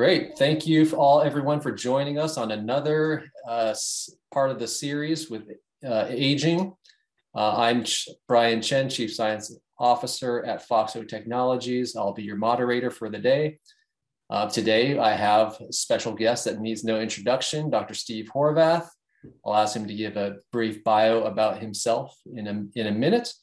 Great. Thank you all everyone for joining us on another uh, part of the series with uh, aging. Uh, I'm Ch Brian Chen, Chief Science Officer at Foxo Technologies. I'll be your moderator for the day. Uh, today, I have a special guest that needs no introduction, Dr. Steve Horvath. I'll ask him to give a brief bio about himself in a, in a minute.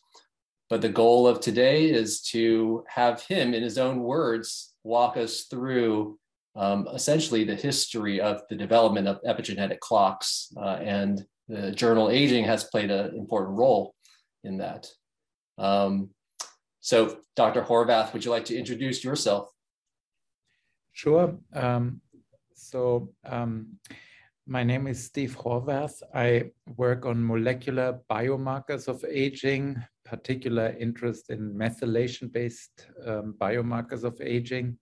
But the goal of today is to have him, in his own words, walk us through um, essentially the history of the development of epigenetic clocks, uh, and the journal Aging has played an important role in that. Um, so, Dr. Horvath, would you like to introduce yourself? Sure. Um, so, um, my name is Steve Horvath. I work on molecular biomarkers of aging, particular interest in methylation based um, biomarkers of aging.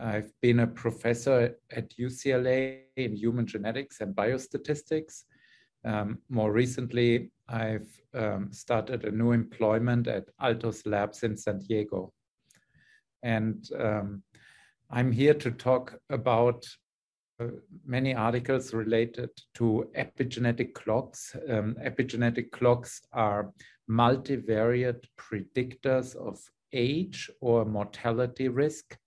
I've been a professor at UCLA in human genetics and biostatistics. Um, more recently, I've um, started a new employment at Altos Labs in San Diego. And um, I'm here to talk about uh, many articles related to epigenetic clocks. Um, epigenetic clocks are multivariate predictors of age or mortality risk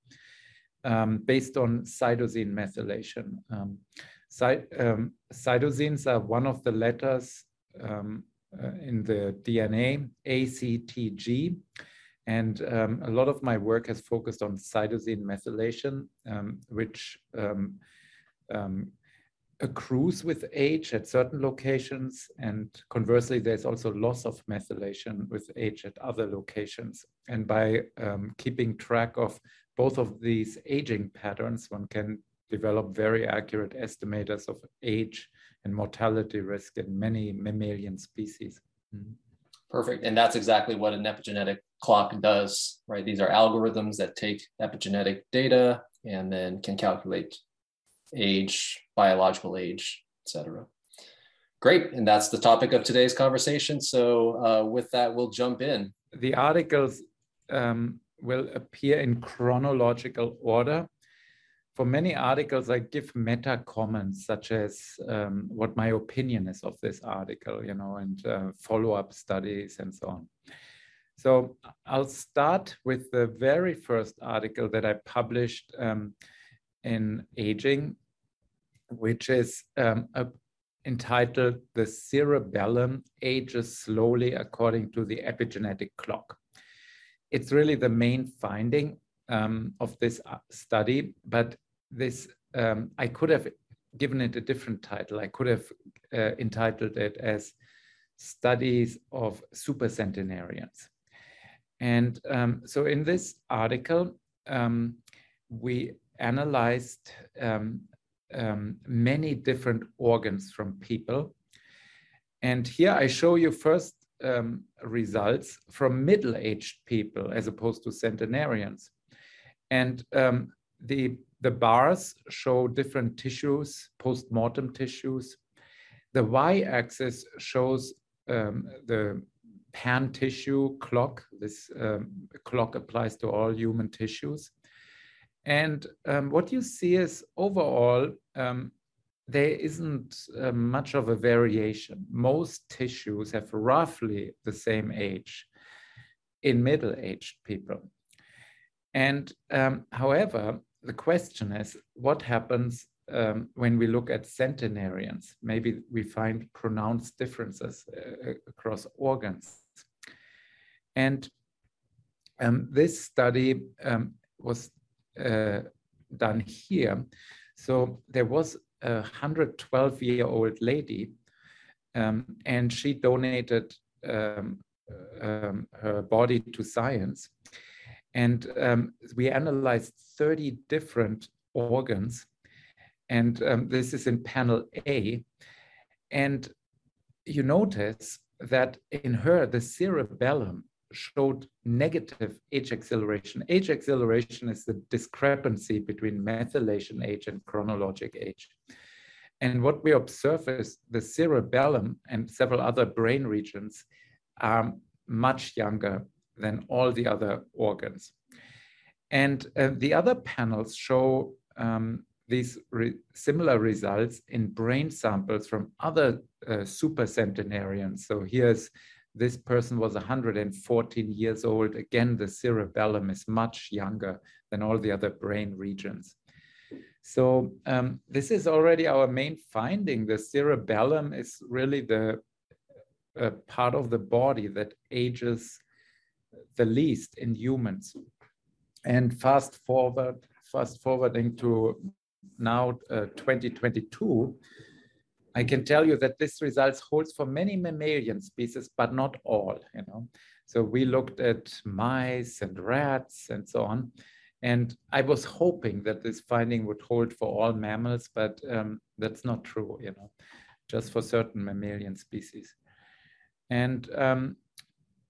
um, based on cytosine methylation. Um, cy um, cytosines are one of the letters um, uh, in the DNA, ACTG. And um, a lot of my work has focused on cytosine methylation, which accrues with age at certain locations. And conversely, there's also loss of methylation with age at other locations. And by um, keeping track of both of these aging patterns, one can develop very accurate estimators of age and mortality risk in many mammalian species. Mm-hmm. Perfect. And that's exactly what an epigenetic clock does, right? These are algorithms that take epigenetic data and then can calculate age, biological age, etc. Great. And that's the topic of today's conversation. So, uh, with that, we'll jump in. The articles um, will appear in chronological order. For many articles, I give meta comments such as um, what my opinion is of this article, you know, and uh, follow up studies and so on. So I'll start with the very first article that I published um, in Aging, which is um, a, entitled The Cerebellum Ages Slowly According to the Epigenetic Clock it's really the main finding um, of this uh, study, but this um, I could have given it a different title. I could have uh, entitled it as Studies of Supercentenarians. And um, so in this article, um, we analyzed um, um, many different organs from people. And here I show you first um, results from middle-aged people as opposed to centenarians. And um, the, the bars show different tissues, post-mortem tissues. The y-axis shows um, the pan tissue clock. This um, clock applies to all human tissues. And um, what you see is overall, um, there isn't uh, much of a variation. Most tissues have roughly the same age in middle aged people. And um, however, the question is what happens um, when we look at centenarians? Maybe we find pronounced differences uh, across organs. And um, this study um, was uh, done here. So there was a 112 year old lady, um, and she donated um, um, her body to science. And um, we analyzed 30 different organs. And um, this is in panel A. And you notice that in her, the cerebellum showed negative age acceleration. Age acceleration is the discrepancy between methylation age and chronologic age. And what we observe is the cerebellum and several other brain regions are much younger than all the other organs. And uh, the other panels show um, these re similar results in brain samples from other uh, supercentenarians. So here's this person was 114 years old. Again, the cerebellum is much younger than all the other brain regions. So um, this is already our main finding. The cerebellum is really the uh, part of the body that ages the least in humans. And fast forward, fast forwarding to now uh, 2022, I can tell you that this results holds for many mammalian species, but not all, you know. So we looked at mice and rats and so on. And I was hoping that this finding would hold for all mammals, but um, that's not true, you know, just for certain mammalian species. And um,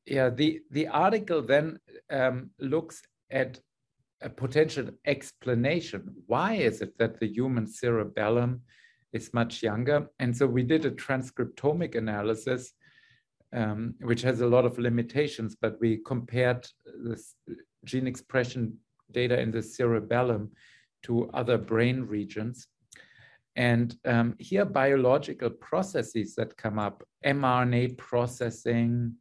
yeah, the, the article then um, looks at a potential explanation. Why is it that the human cerebellum is much younger? And so we did a transcriptomic analysis, um, which has a lot of limitations, but we compared the gene expression data in the cerebellum to other brain regions. And um, here, biological processes that come up mRNA processing,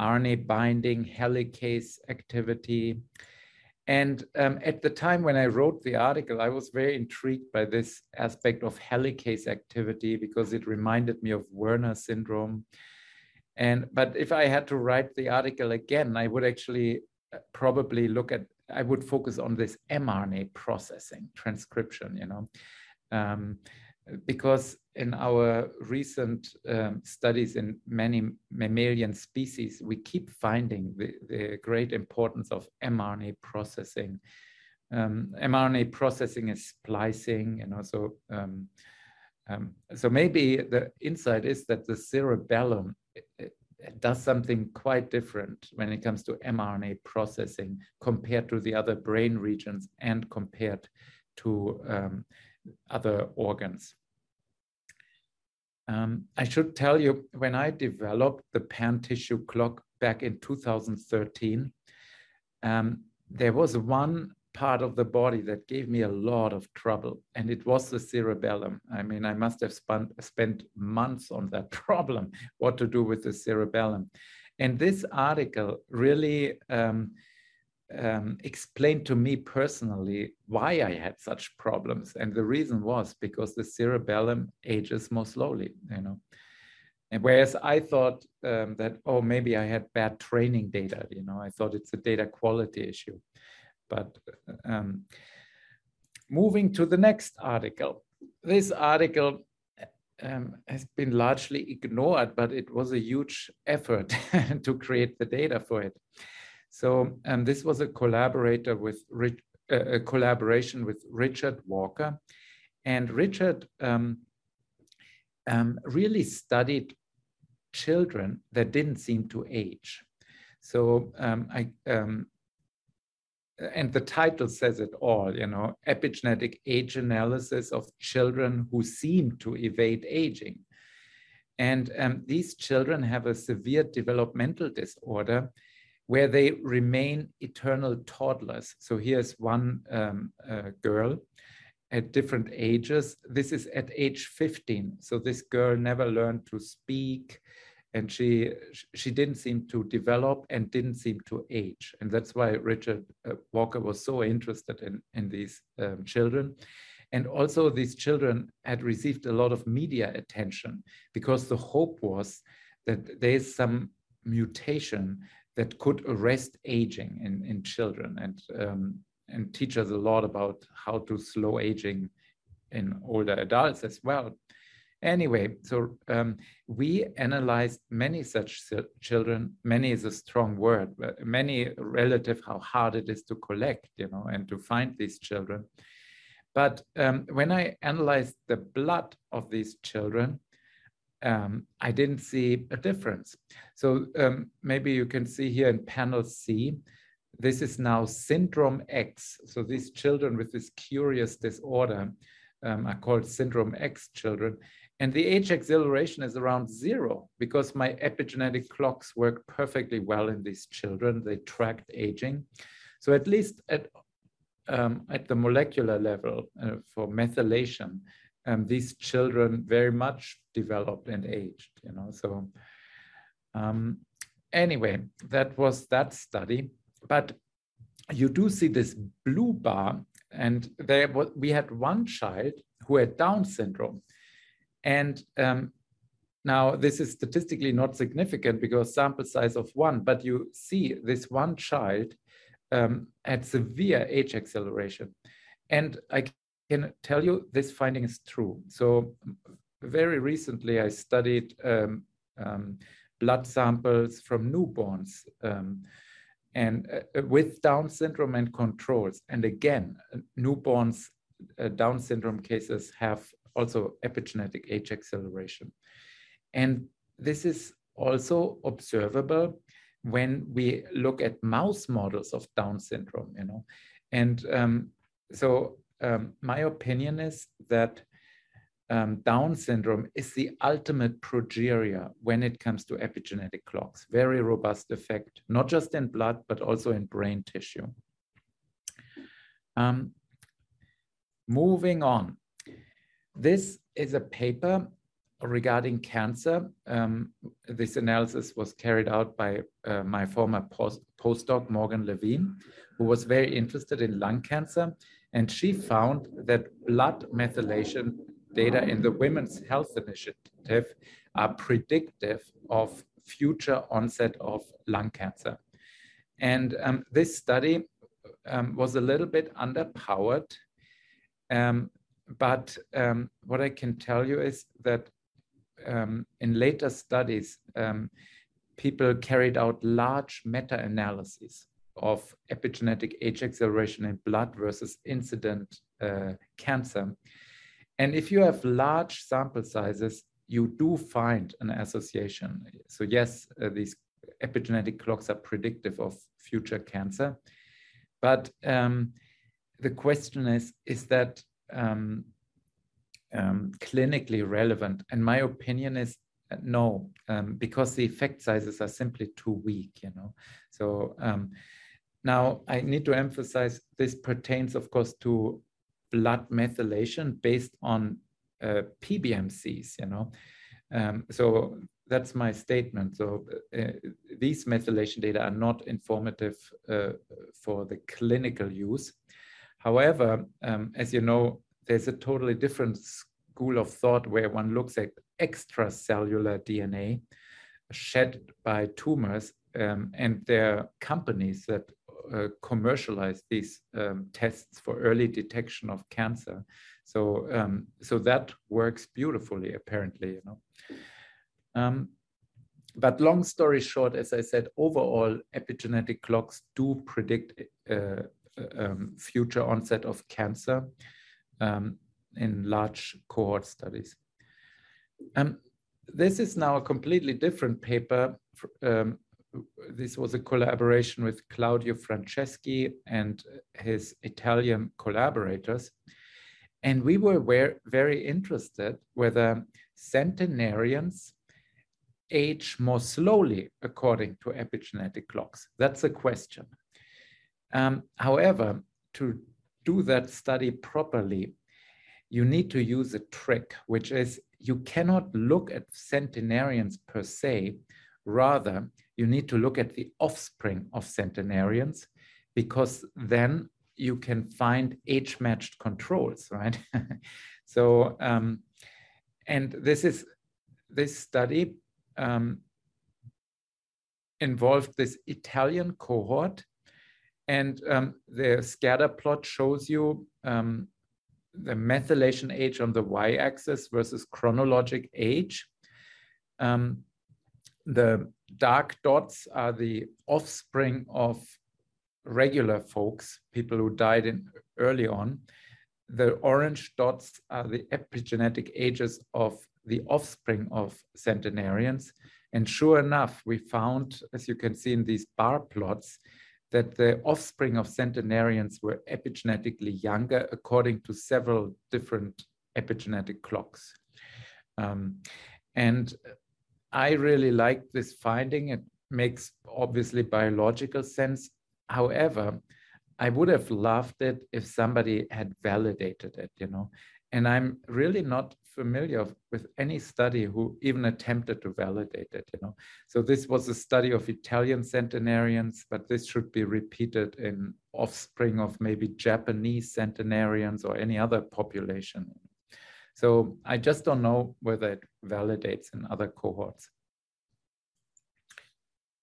RNA binding, helicase activity, and um, at the time when I wrote the article, I was very intrigued by this aspect of helicase activity because it reminded me of Werner syndrome. And but if I had to write the article again, I would actually uh, probably look at I would focus on this mRNA processing transcription. You know, um, because in our recent um, studies in many mammalian species, we keep finding the, the great importance of mRNA processing. Um, mRNA processing is splicing, and also um, um, so maybe the insight is that the cerebellum it, it does something quite different when it comes to mRNA processing compared to the other brain regions and compared to um, other organs. Um, I should tell you, when I developed the pan tissue clock back in 2013, um, there was one part of the body that gave me a lot of trouble, and it was the cerebellum. I mean, I must have spent, spent months on that problem, what to do with the cerebellum. And this article really um, um, explained to me personally why I had such problems. And the reason was because the cerebellum ages more slowly, you know. And whereas I thought um, that, oh, maybe I had bad training data, you know, I thought it's a data quality issue. But um, moving to the next article, this article um, has been largely ignored, but it was a huge effort to create the data for it. So um, this was a collaborator with uh, a collaboration with Richard Walker, and Richard um, um, really studied children that didn't seem to age. So um, I um, and the title says it all, you know, epigenetic age analysis of children who seem to evade aging. And um, these children have a severe developmental disorder where they remain eternal toddlers. So here's one um, uh, girl at different ages. This is at age 15. So this girl never learned to speak and she she didn't seem to develop and didn't seem to age. And that's why Richard uh, Walker was so interested in, in these um, children. And also these children had received a lot of media attention because the hope was that there's some mutation that could arrest aging in, in children and, um, and teach us a lot about how to slow aging in older adults as well. Anyway, so um, we analyzed many such children. Many is a strong word, but many relative how hard it is to collect, you know, and to find these children. But um, when I analyzed the blood of these children, um, I didn't see a difference. So um, maybe you can see here in panel C, this is now syndrome X. So these children with this curious disorder um, are called syndrome X children. And the age acceleration is around zero because my epigenetic clocks work perfectly well in these children. They tracked aging. So at least at, um, at the molecular level uh, for methylation, um, these children very much developed and aged, you know, so um, anyway, that was that study. But you do see this blue bar, and there was, we had one child who had Down syndrome. And um, now this is statistically not significant because sample size of one, but you see this one child um, had severe age acceleration. And I can tell you this finding is true. So very recently I studied um, um, blood samples from newborns um, and uh, with Down syndrome and controls. And again, newborns uh, Down syndrome cases have also epigenetic age acceleration. And this is also observable when we look at mouse models of Down syndrome, you know. And um, so um, my opinion is that um, Down syndrome is the ultimate progeria when it comes to epigenetic clocks. Very robust effect, not just in blood, but also in brain tissue. Um, moving on. This is a paper regarding cancer. Um, this analysis was carried out by uh, my former post postdoc, Morgan Levine, who was very interested in lung cancer. And she found that blood methylation data in the Women's Health Initiative are predictive of future onset of lung cancer. And um, this study um, was a little bit underpowered. Um, but um, what I can tell you is that um, in later studies, um, people carried out large meta analyses of epigenetic age acceleration in blood versus incident uh, cancer. And if you have large sample sizes, you do find an association. So yes, uh, these epigenetic clocks are predictive of future cancer. But um, the question is, is that um, um, clinically relevant? And my opinion is uh, no, um, because the effect sizes are simply too weak, you know. So um, now I need to emphasize this pertains, of course, to blood methylation based on uh, PBMCs, you know. Um, so that's my statement. So uh, these methylation data are not informative uh, for the clinical use. However, um, as you know, there's a totally different school of thought where one looks at extracellular DNA shed by tumors, um, and there are companies that uh, commercialize these um, tests for early detection of cancer. So, um, so that works beautifully, apparently, you know. Um, but long story short, as I said, overall, epigenetic clocks do predict uh, uh um, future onset of cancer um, in large cohort studies. Um, this is now a completely different paper um, this was a collaboration with Claudio Franceschi and his Italian collaborators. And we were very interested whether centenarians age more slowly according to epigenetic clocks. That's a question. Um, however, to do that study properly, you need to use a trick, which is you cannot look at centenarians per se, rather you need to look at the offspring of centenarians because then you can find age matched controls, right? so, um, and this is this study um, involved this Italian cohort, and um, the scatter plot shows you um, the methylation age on the y-axis versus chronologic age. Um, the dark dots are the offspring of regular folks, people who died in early on. The orange dots are the epigenetic ages of the offspring of centenarians. And sure enough, we found, as you can see in these bar plots, that the offspring of centenarians were epigenetically younger according to several different epigenetic clocks. Um, and I really like this finding. It makes obviously biological sense. However, I would have loved it if somebody had validated it, you know. And I'm really not familiar with any study who even attempted to validate it, you know. So this was a study of Italian centenarians, but this should be repeated in offspring of maybe Japanese centenarians or any other population. So I just don't know whether it validates in other cohorts.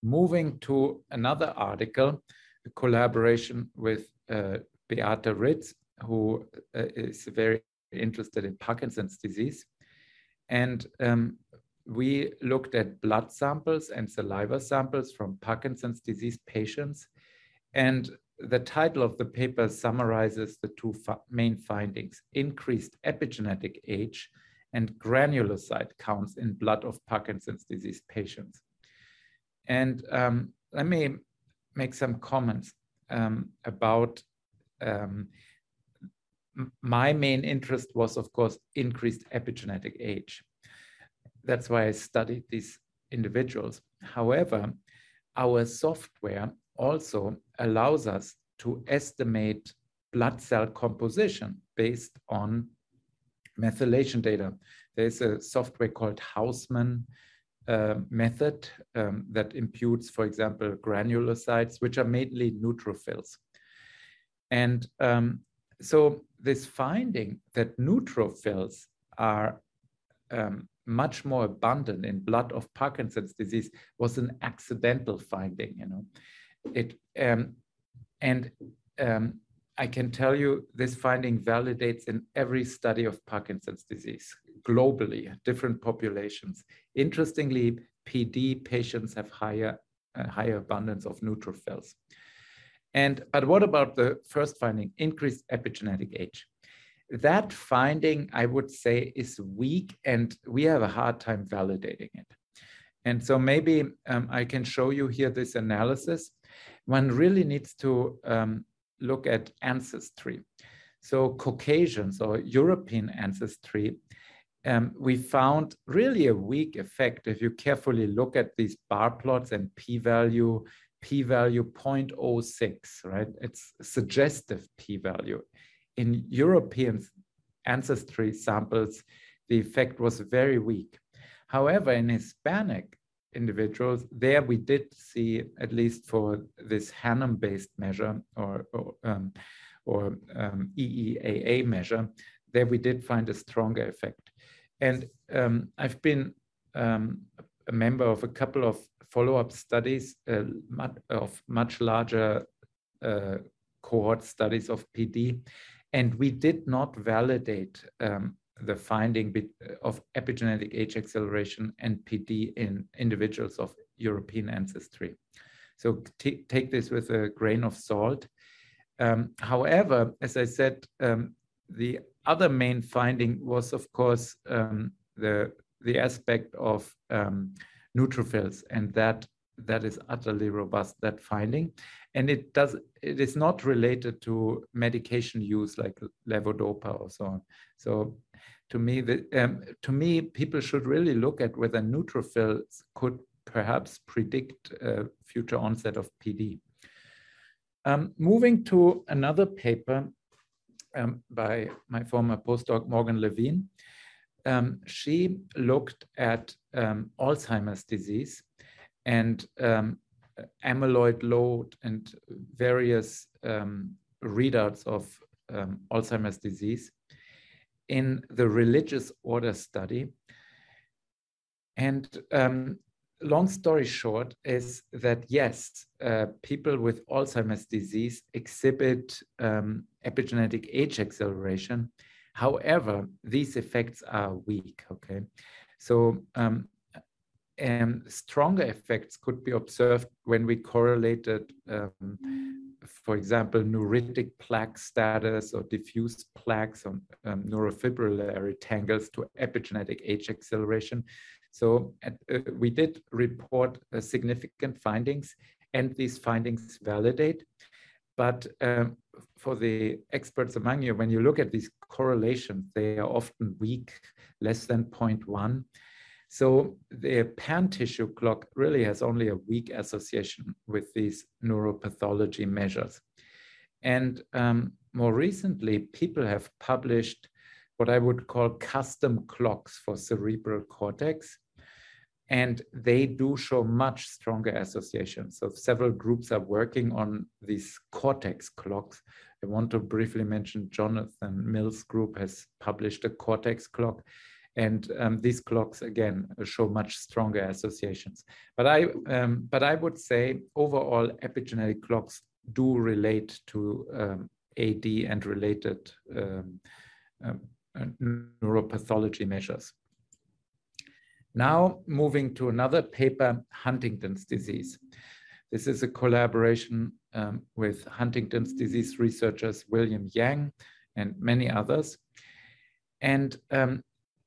Moving to another article, a collaboration with uh, Beate Ritz, who uh, is very interested in Parkinson's disease. And um, we looked at blood samples and saliva samples from Parkinson's disease patients. And the title of the paper summarizes the two main findings increased epigenetic age and granulocyte counts in blood of Parkinson's disease patients. And um, let me make some comments um, about um, my main interest was, of course, increased epigenetic age. That's why I studied these individuals. However, our software also allows us to estimate blood cell composition based on methylation data. There's a software called Houseman uh, method um, that imputes, for example, granulocytes, which are mainly neutrophils. And um, so this finding that neutrophils are um, much more abundant in blood of Parkinson's disease was an accidental finding, you know. It um, and um, I can tell you this finding validates in every study of Parkinson's disease globally, different populations. Interestingly, PD patients have higher uh, higher abundance of neutrophils. And but what about the first finding, increased epigenetic age? That finding, I would say, is weak, and we have a hard time validating it. And so maybe um, I can show you here this analysis. One really needs to um, look at ancestry. So Caucasians or European ancestry, um, we found really a weak effect if you carefully look at these bar plots and p-value, p-value 0.06, right? It's suggestive p-value. In European ancestry samples, the effect was very weak. However, in Hispanic individuals. There we did see, at least for this Hannum-based measure or, or, um, or um, EEAA measure, there we did find a stronger effect. And um, I've been um, a member of a couple of follow-up studies uh, of much larger uh, cohort studies of PD, and we did not validate um, the finding of epigenetic age acceleration and PD in individuals of European ancestry. So take this with a grain of salt. Um, however, as I said, um, the other main finding was, of course, um, the the aspect of um, neutrophils, and that that is utterly robust. That finding, and it does it is not related to medication use like levodopa or so on. So to me, the, um, to me, people should really look at whether neutrophils could perhaps predict future onset of PD. Um, moving to another paper um, by my former postdoc Morgan Levine, um, she looked at um, Alzheimer's disease and um, amyloid load and various readouts of Alzheimer's disease in the religious order study. And um, long story short is that yes, uh, people with Alzheimer's disease exhibit um, epigenetic age acceleration. However, these effects are weak, okay? So um, um, stronger effects could be observed when we correlated, um, for example, neuritic plaque status or diffuse plaques on um, neurofibrillary tangles to epigenetic age acceleration. So at, uh, we did report uh, significant findings and these findings validate. But um, for the experts among you, when you look at these correlations, they are often weak, less than 0.1. So the pan tissue clock really has only a weak association with these neuropathology measures. And um, more recently, people have published what I would call custom clocks for cerebral cortex. And they do show much stronger associations. So several groups are working on these cortex clocks. I want to briefly mention Jonathan Mill's group has published a cortex clock and um, these clocks again show much stronger associations. But I, um, but I would say overall epigenetic clocks do relate to um, AD and related um, um, neuropathology measures. Now moving to another paper, Huntington's disease. This is a collaboration um, with Huntington's disease researchers William Yang and many others. And um,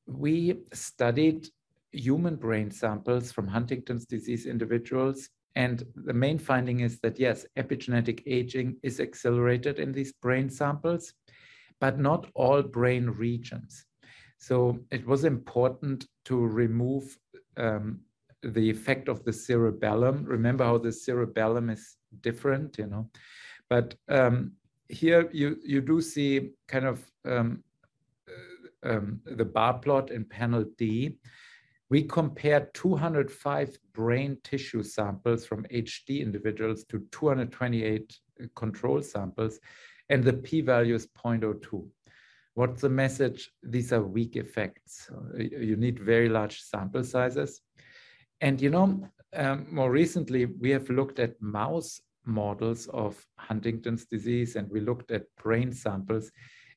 we studied human brain samples from Huntington's disease individuals. And the main finding is that yes, epigenetic aging is accelerated in these brain samples, but not all brain regions. So it was important to remove um, the effect of the cerebellum. Remember how the cerebellum is different, you know. But um, here you you do see kind of um, um, the bar plot in panel D, we compared 205 brain tissue samples from HD individuals to 228 control samples, and the p-value is 0.02. What's the message? These are weak effects. You need very large sample sizes. And you know, um, more recently, we have looked at mouse models of Huntington's disease and we looked at brain samples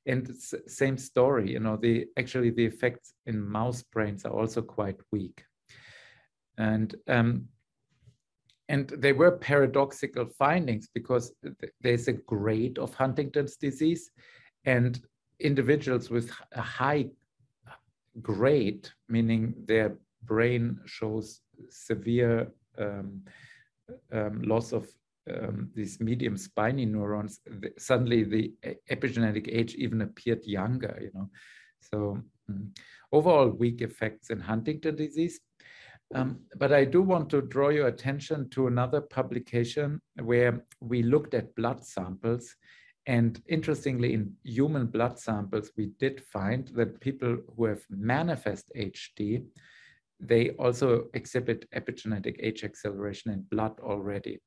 and same story you know the actually the effects in mouse brains are also quite weak. And um, and they were paradoxical findings because there's a grade of huntington's disease and individuals with a high grade meaning their brain shows severe um, um, loss of um, these medium spiny neurons, the, suddenly the epigenetic age even appeared younger, you know. So um, overall weak effects in Huntington disease. Um, but I do want to draw your attention to another publication where we looked at blood samples. And interestingly, in human blood samples, we did find that people who have manifest HD, they also exhibit epigenetic age acceleration in blood already.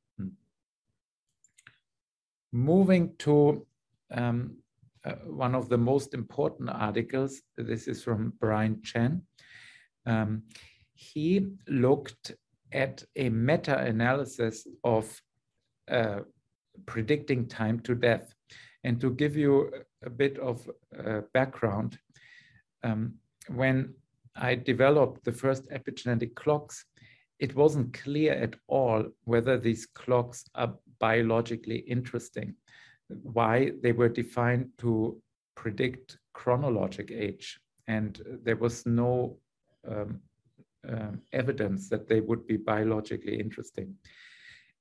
Moving to um, uh, one of the most important articles, this is from Brian Chen. Um, he looked at a meta-analysis of uh, predicting time to death. And to give you a bit of uh, background, um, when I developed the first epigenetic clocks, it wasn't clear at all whether these clocks are biologically interesting, why they were defined to predict chronologic age. And there was no um, um, evidence that they would be biologically interesting.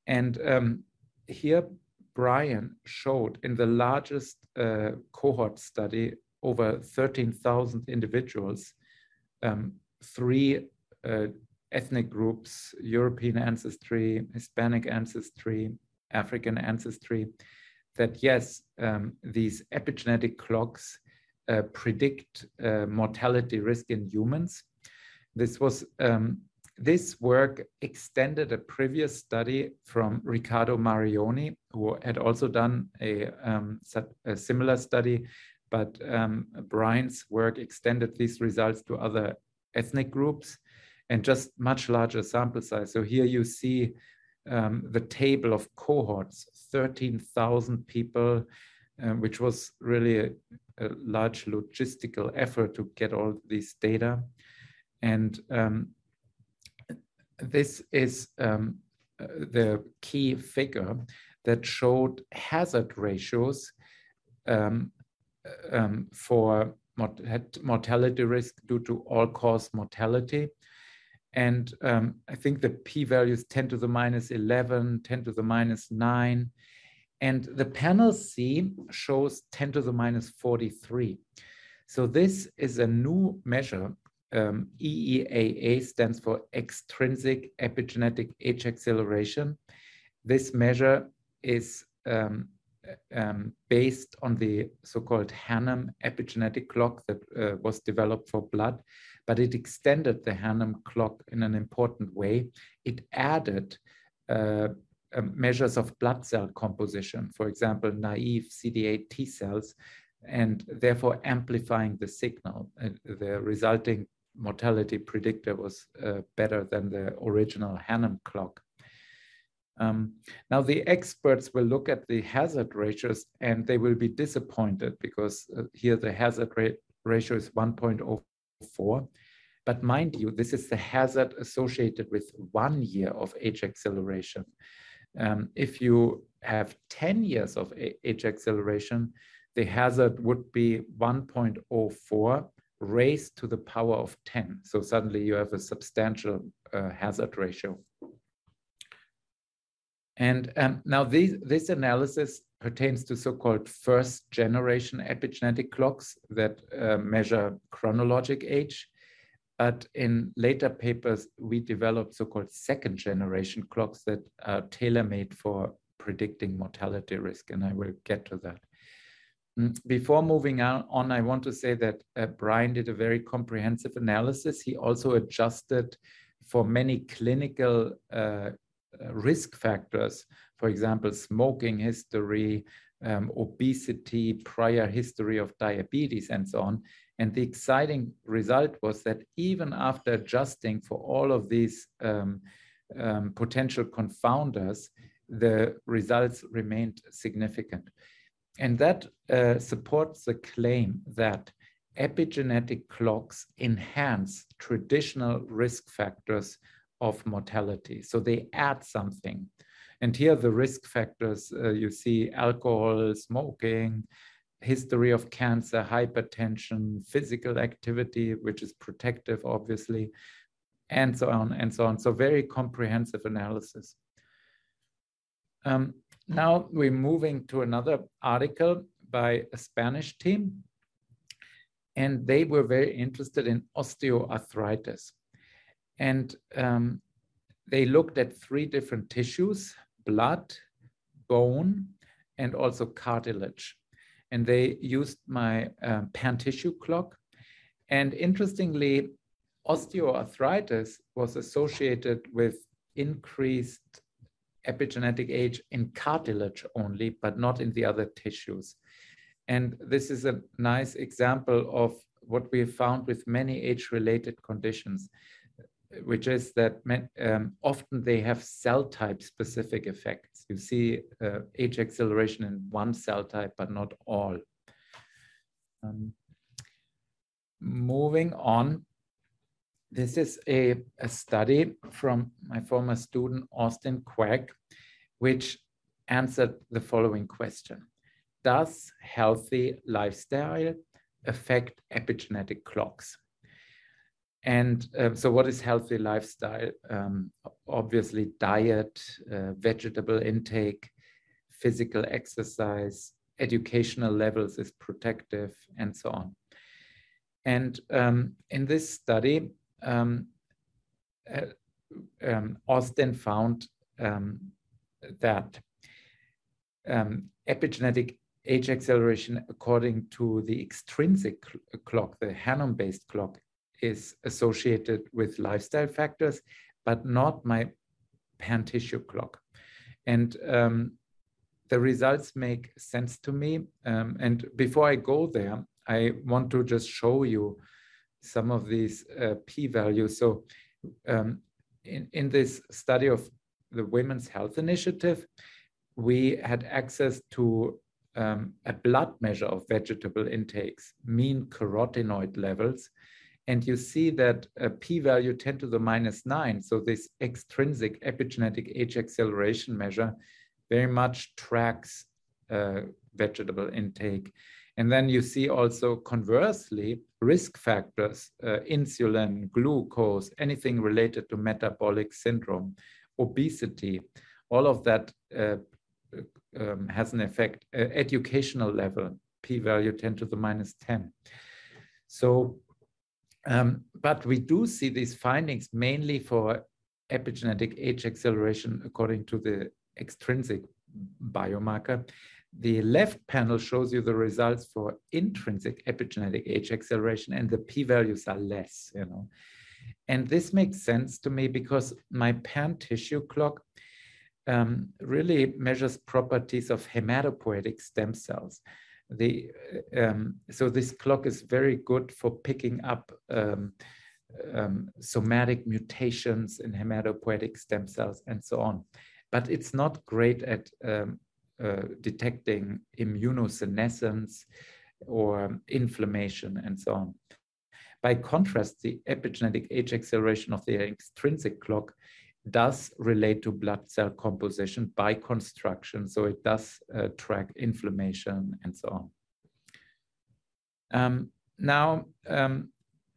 And um, here, Brian showed in the largest uh, cohort study over 13,000 individuals, um, three uh, ethnic groups, European ancestry, Hispanic ancestry, African ancestry, that yes, um, these epigenetic clocks uh, predict uh, mortality risk in humans. This was um, this work extended a previous study from Riccardo Marioni, who had also done a, um, a similar study, but um, Brian's work extended these results to other ethnic groups and just much larger sample size. So here you see um, the table of cohorts, 13,000 people, uh, which was really a, a, large logistical effort to get all these data. And um, this is um, the key figure that showed hazard ratios um, um, for mort mortality risk due to all-cause mortality. And um, I think the p-values 10 to the minus 11, 10 to the minus 9. And the panel C shows 10 to the minus 43. So this is a new measure. Um, EEAA stands for extrinsic epigenetic age acceleration. This measure is um, um, based on the so-called Hannum epigenetic clock that uh, was developed for blood, but it extended the Hannum clock in an important way. It added uh, uh, measures of blood cell composition, for example, naive CD8 T cells, and therefore amplifying the signal. Uh, the resulting mortality predictor was uh, better than the original Hannum clock. Um, now, the experts will look at the hazard ratios and they will be disappointed because uh, here the hazard ratio is 1.04. But mind you, this is the hazard associated with one year of age acceleration. Um, if you have 10 years of age acceleration, the hazard would be 1.04 raised to the power of 10. So suddenly you have a substantial uh, hazard ratio. And um, now these, this analysis pertains to so-called first generation epigenetic clocks that uh, measure chronologic age. But in later papers, we developed so-called second generation clocks that are tailor-made for predicting mortality risk, and I will get to that. Mm, before moving on, I want to say that uh, Brian did a very comprehensive analysis. He also adjusted for many clinical uh, uh, risk factors, for example, smoking history, um, obesity, prior history of diabetes, and so on. And the exciting result was that even after adjusting for all of these um, um, potential confounders, the results remained significant. And that uh, supports the claim that epigenetic clocks enhance traditional risk factors of mortality. So they add something. And here the risk factors, uh, you see alcohol, smoking, history of cancer, hypertension, physical activity, which is protective, obviously, and so on and so on. So very comprehensive analysis. Um, now we're moving to another article by a Spanish team, and they were very interested in osteoarthritis. And um, they looked at three different tissues, blood, bone, and also cartilage. And they used my uh, pan tissue clock. And interestingly, osteoarthritis was associated with increased epigenetic age in cartilage only, but not in the other tissues. And this is a nice example of what we have found with many age-related conditions which is that um, often they have cell type specific effects. You see uh, age acceleration in one cell type, but not all. Um, moving on, this is a, a study from my former student, Austin Quach, which answered the following question. Does healthy lifestyle affect epigenetic clocks? And uh, so, what is healthy lifestyle? Um, obviously, diet, uh, vegetable intake, physical exercise, educational levels is protective, and so on. And um, in this study, um, uh, um, Austin found um, that um, epigenetic age acceleration, according to the extrinsic cl clock, the Hannum based clock, is associated with lifestyle factors, but not my pan tissue clock. And um, the results make sense to me. Um, and before I go there, I want to just show you some of these uh, p-values. So um, in, in this study of the Women's Health Initiative, we had access to um, a blood measure of vegetable intakes, mean carotenoid levels, and you see that a p-value 10 to the minus 9, so this extrinsic epigenetic age acceleration measure very much tracks uh, vegetable intake. And then you see also conversely risk factors, uh, insulin, glucose, anything related to metabolic syndrome, obesity, all of that uh, um, has an effect. Uh, educational level, p-value 10 to the minus 10. So, um, but we do see these findings mainly for epigenetic age acceleration according to the extrinsic biomarker. The left panel shows you the results for intrinsic epigenetic age acceleration, and the p-values are less, you know. And this makes sense to me because my pan tissue clock um, really measures properties of hematopoietic stem cells. The, um, so this clock is very good for picking up um, um somatic mutations in hematopoietic stem cells and so on. But it's not great at um, uh, detecting immunosenescence or inflammation and so on. By contrast, the epigenetic age acceleration of the extrinsic clock does relate to blood cell composition by construction. So it does uh, track inflammation and so on. Um, now, um,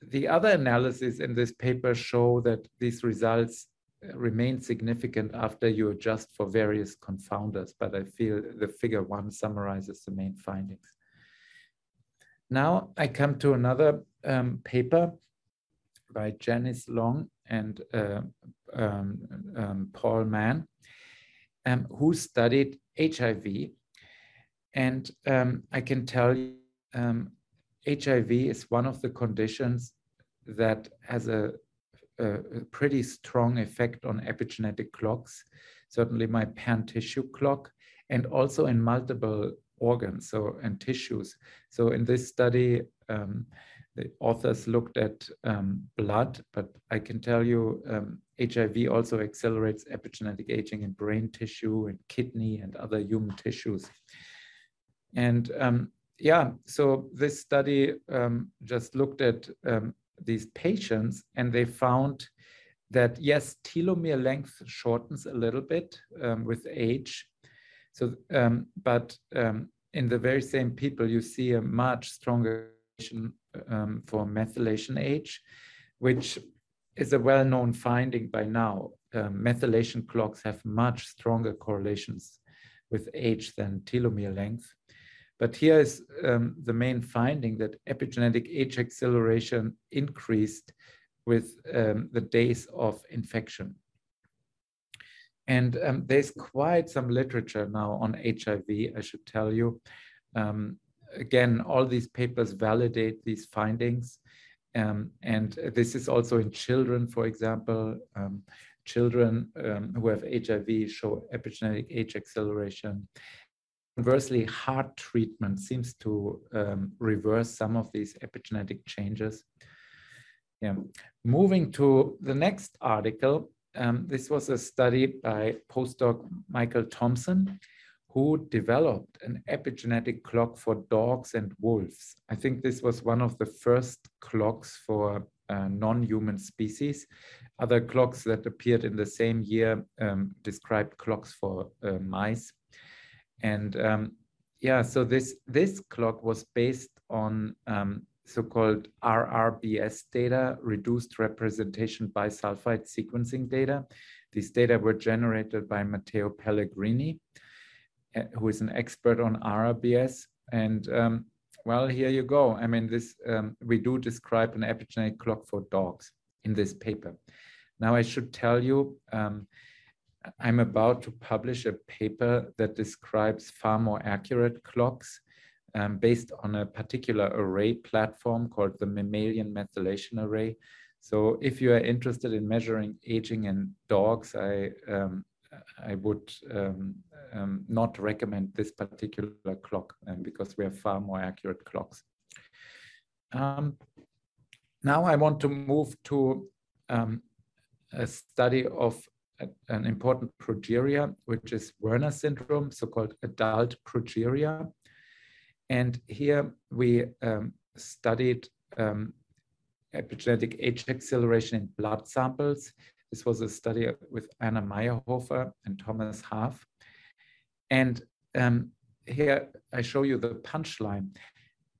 the other analysis in this paper show that these results uh, remain significant after you adjust for various confounders, but I feel the figure one summarizes the main findings. Now I come to another um, paper by Janice Leung and uh, um, um, Paul Man, um, who studied HIV. And um, I can tell you, HIV is one of the conditions that has a, a, a pretty strong effect on epigenetic clocks, certainly my pan tissue clock, and also in multiple organs so and tissues. So in this study, um, the authors looked at um, blood, but I can tell you um, HIV also accelerates epigenetic aging in brain tissue and kidney and other human tissues. And um, yeah, so this study um, just looked at um, these patients and they found that yes, telomere length shortens a little bit um, with age. So, but in the very same people, you see a much stronger um, for methylation age, which is a well-known finding by now. Uh, methylation clocks have much stronger correlations with age than telomere length. But here is um, the main finding that epigenetic age acceleration increased with um, the days of infection. And um, there's quite some literature now on HIV, I should tell you. Um, again, all these papers validate these findings. Um, and this is also in children, for example. Um, children um, who have HIV show epigenetic age acceleration. Conversely, HAART treatment seems to um, reverse some of these epigenetic changes. Yeah. Moving to the next article, um, this was a study by postdoc Michael Thompson who developed an epigenetic clock for dogs and wolves. I think this was one of the first clocks for uh, non-human species. Other clocks that appeared in the same year um, described clocks for uh, mice. And um, yeah, so this, this clock was based on um, so-called RRBS data, reduced representation bisulfite sequencing data. These data were generated by Matteo Pellegrini. Who is an expert on RRBS. And um, well, here you go. I mean, this um, we do describe an epigenetic clock for dogs in this paper. Now, I should tell you, um, I'm about to publish a paper that describes far more accurate clocks um, based on a particular array platform called the mammalian methylation array. So if you are interested in measuring aging in dogs, I um, I would um, um, not recommend this particular clock um, because we have far more accurate clocks. Um, now I want to move to um, a study of a, an important progeria, which is Werner syndrome, so-called adult progeria. And here we um, studied epigenetic age acceleration in blood samples. This was a study with Anna Maierhofer and Thomas Haaf. And um, here I show you the punchline.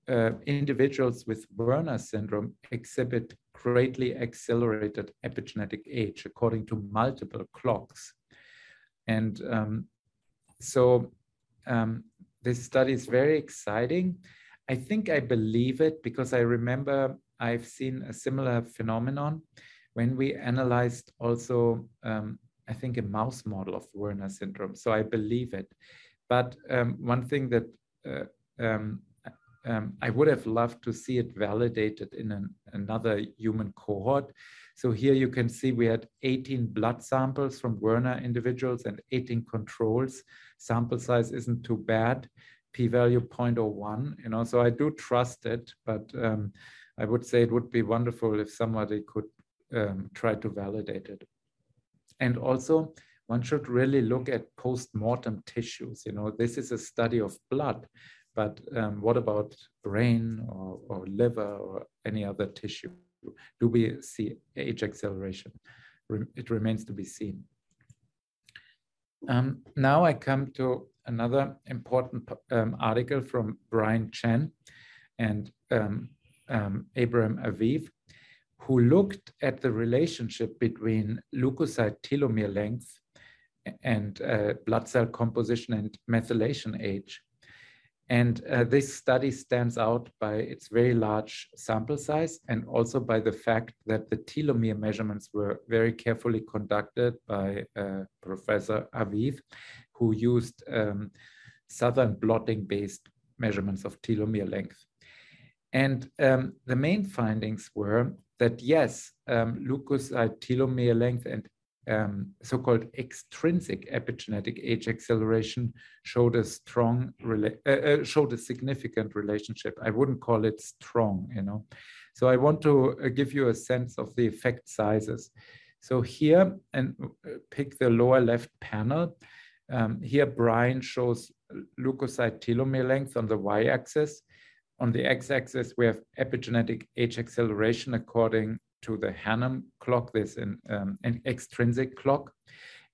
Uh, individuals with Werner syndrome exhibit greatly accelerated epigenetic age according to multiple clocks. And um, so um, this study is very exciting. I think I believe it because I remember I've seen a similar phenomenon when we analyzed also, um, I think, a mouse model of Werner syndrome. So I believe it. But um, one thing that uh, um, um, I would have loved to see it validated in an, another human cohort. So here you can see we had 18 blood samples from Werner individuals and 18 controls. Sample size isn't too bad. P-value 0.01, you know, so I do trust it, but um, I would say it would be wonderful if somebody could um, try to validate it. And also, one should really look at post-mortem tissues. You know, this is a study of blood, but um, what about brain or, or liver or any other tissue? Do we see age acceleration? It remains to be seen. Um, now I come to another important um, article from Brian Chen and um, um, Abraham Aviv, who looked at the relationship between leukocyte telomere length and uh, blood cell composition and methylation age. And uh, this study stands out by its very large sample size and also by the fact that the telomere measurements were very carefully conducted by uh, Professor Aviv, who used um, southern blotting based measurements of telomere length. And um, the main findings were that yes, um, leukocyte telomere length and um, so-called extrinsic epigenetic age acceleration showed a strong, uh, uh, showed a significant relationship. I wouldn't call it strong, you know. So I want to uh, give you a sense of the effect sizes. So here, and uh, pick the lower left panel. Um, here, Brian shows leukocyte telomere length on the y-axis. On the x-axis, we have epigenetic age acceleration according to the Hannum clock, this an, um, an extrinsic clock.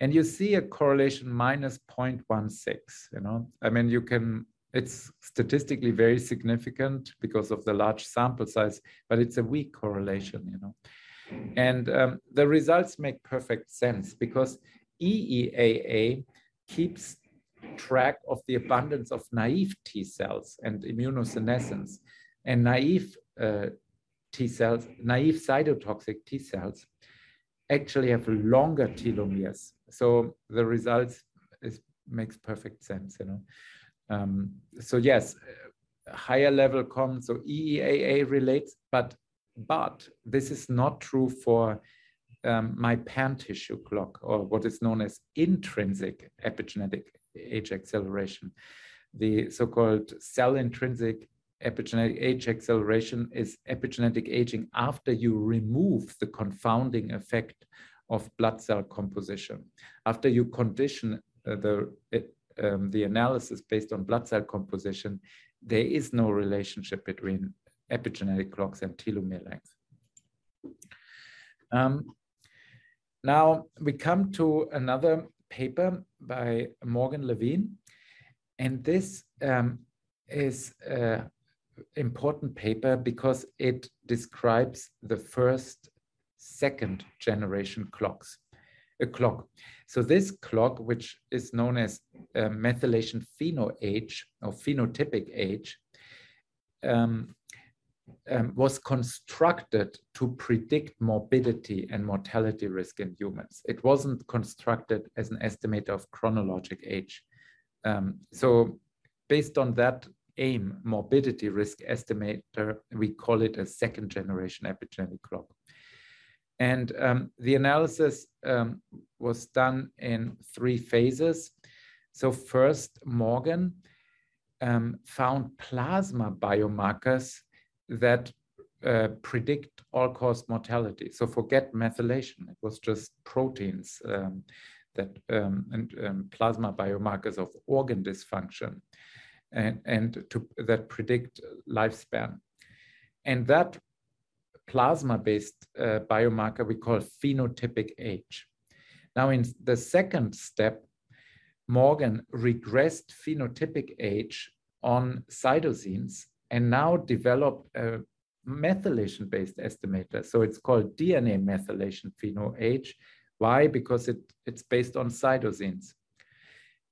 And you see a correlation minus 0.16, you know, I mean, you can, it's statistically very significant because of the large sample size, but it's a weak correlation, you know. And um, the results make perfect sense because EEAA keeps track of the abundance of naive T cells and immunosenescence. And naive uh, T cells, naive cytotoxic T cells, actually have longer telomeres. So the results is, makes perfect sense, you know. Um, so yes, higher level comes, so EEAA relates, but but this is not true for um, my pan tissue clock or what is known as intrinsic epigenetic age acceleration. The so-called cell intrinsic epigenetic age acceleration is epigenetic aging after you remove the confounding effect of blood cell composition. After you condition uh, the, um, the analysis based on blood cell composition, there is no relationship between epigenetic clocks and telomere length. Um, now we come to another paper by Morgan Levine, and this um, is uh, important paper because it describes the first second generation clocks a clock. So this clock which is known as uh, methylation pheno age or phenotypic age um, um, was constructed to predict morbidity and mortality risk in humans. It wasn't constructed as an estimator of chronologic age. Um, so based on that AIM morbidity risk estimator, we call it a second generation epigenetic clock. And um, the analysis um, was done in three phases. So first, Morgan um, found plasma biomarkers that uh, predict all-cause mortality. So forget methylation; it was just proteins um, that um, and um, plasma biomarkers of organ dysfunction. and, and to, that predict lifespan. And that plasma-based uh, biomarker we call phenotypic age. Now in the second step, Morgan regressed phenotypic age on cytosines and now developed a methylation-based estimator. So it's called DNA methylation pheno age. Why? Because it, it's based on cytosines.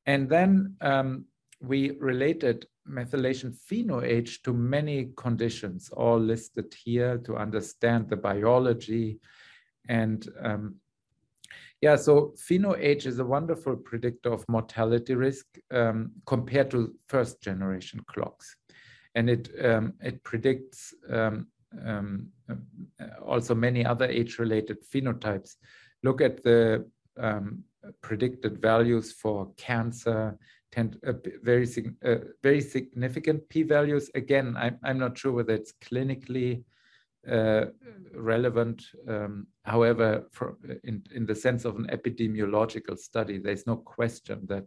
And then um, we related methylation pheno age to many conditions, all listed here to understand the biology. And um, yeah, so pheno age is a wonderful predictor of mortality risk um, compared to first generation clocks. And it, um, it predicts um, um, also many other age related phenotypes. Look at the um, predicted values for cancer, tend uh, very uh, very significant p-values. Again, I'm I'm not sure whether it's clinically uh, relevant. Um, however, for, in in the sense of an epidemiological study, there's no question that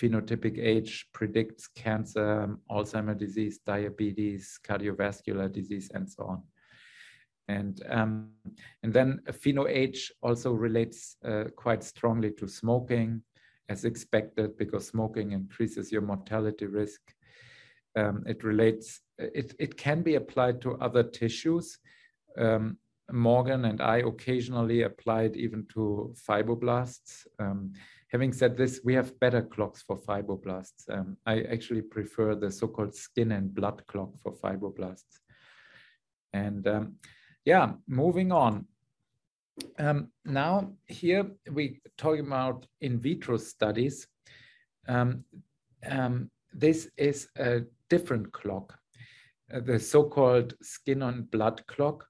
phenotypic age predicts cancer, Alzheimer's disease, diabetes, cardiovascular disease, and so on. And, um, and then pheno age also relates uh, quite strongly to smoking, as expected, because smoking increases your mortality risk. Um, it relates, it, it can be applied to other tissues. Um, Morgan and I occasionally applied even to fibroblasts. Having said this, we have better clocks for fibroblasts. Um, I actually prefer the so-called skin and blood clock for fibroblasts. And um, yeah, moving on. Um, now here we talk about in vitro studies. Um, um, this is a different clock, uh, the so-called skin and blood clock,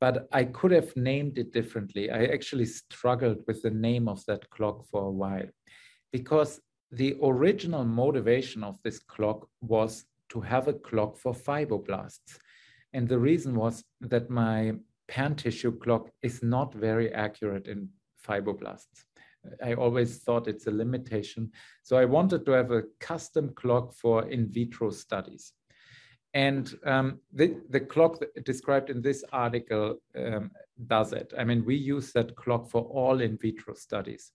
but I could have named it differently. I actually struggled with the name of that clock for a while because the original motivation of this clock was to have a clock for fibroblasts. And the reason was that my pan tissue clock is not very accurate in fibroblasts. I always thought it's a limitation. So I wanted to have a custom clock for in vitro studies. And um, the, the clock described in this article um, does it. I mean, we use that clock for all in vitro studies.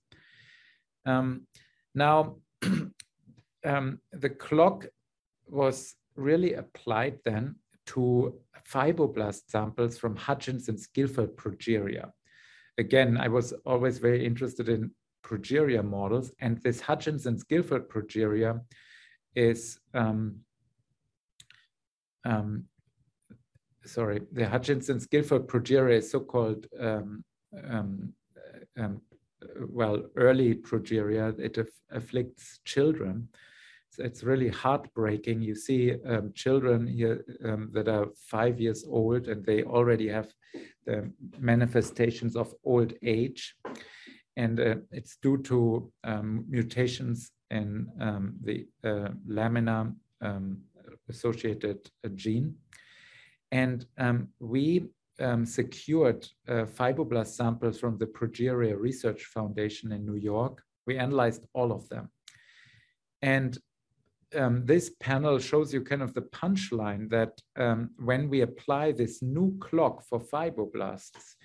Um, now, um, the clock was really applied then to fibroblast samples from Hutchinson's Gilford progeria. Again, I was always very interested in progeria models, and this Hutchinson's Gilford progeria is, um, um, sorry, the Hutchinson's Gilford progeria is so-called, um, um, um well, early progeria. It aff afflicts children So it's really heartbreaking. You see um, children here um, that are five years old and they already have the manifestations of old age. And uh, it's due to mutations in the uh, lamin A um, associated uh, gene. And um, we secured uh, fibroblast samples from the Progeria Research Foundation in New York. We analyzed all of them. And um, this panel shows you kind of the punchline that um, when we apply this new clock for fibroblasts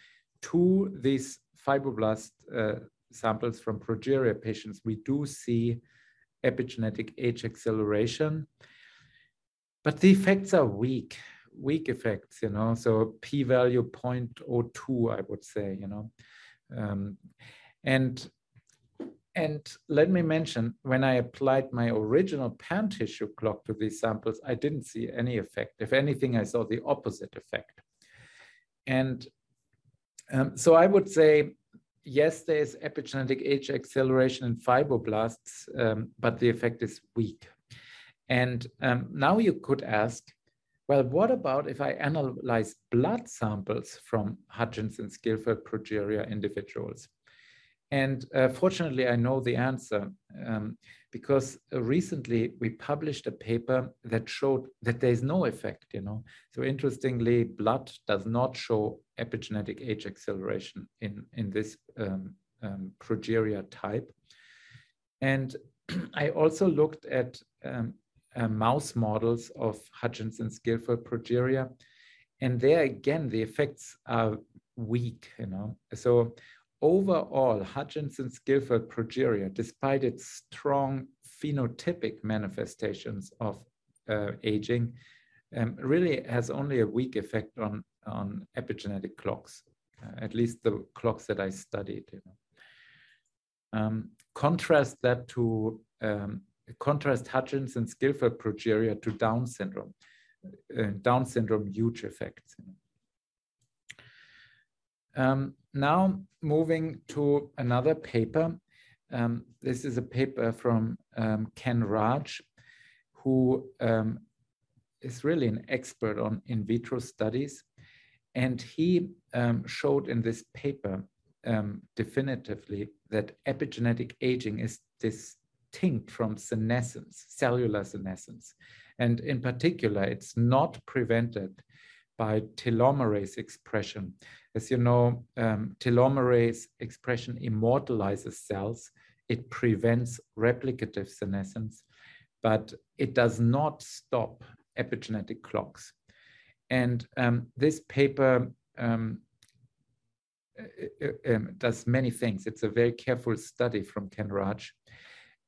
to these fibroblast uh, samples from progeria patients, we do see epigenetic age acceleration. But the effects are weak, weak effects, you know, so p-value 0.02, I would say, you know. Um, and and let me mention, when I applied my original pan tissue clock to these samples, I didn't see any effect. If anything, I saw the opposite effect. And um, so I would say, yes, there is epigenetic age acceleration in fibroblasts, um, but the effect is weak. And um, now you could ask, well, what about if I analyze blood samples from Hutchinson's Gilford progeria individuals? And uh, fortunately, I know the answer um, because recently we published a paper that showed that there is no effect, you know. So interestingly, blood does not show epigenetic age acceleration in, in this um, um, progeria type. And I also looked at um, uh, mouse models of Hutchinson-Gilford progeria. And there again, the effects are weak, you know. So overall, Hutchinson-Gilford progeria, despite its strong phenotypic manifestations of uh, aging, um, really has only a weak effect on, on epigenetic clocks, uh, at least the clocks that I studied. You know. Um, contrast that to um, contrast Hutchinson-Gilford progeria to Down syndrome. Uh, Down syndrome, huge effects. Um, now moving to another paper. Um, this is a paper from um, Ken Raj, who um, is really an expert on in vitro studies. And he um, showed in this paper um, definitively that epigenetic aging is distinct from senescence, cellular senescence. And in particular, it's not prevented by telomerase expression. As you know, um, telomerase expression immortalizes cells. It prevents replicative senescence, but it does not stop epigenetic clocks. And um, this paper um, uh, uh, um, does many things. It's a very careful study from Ken Raj.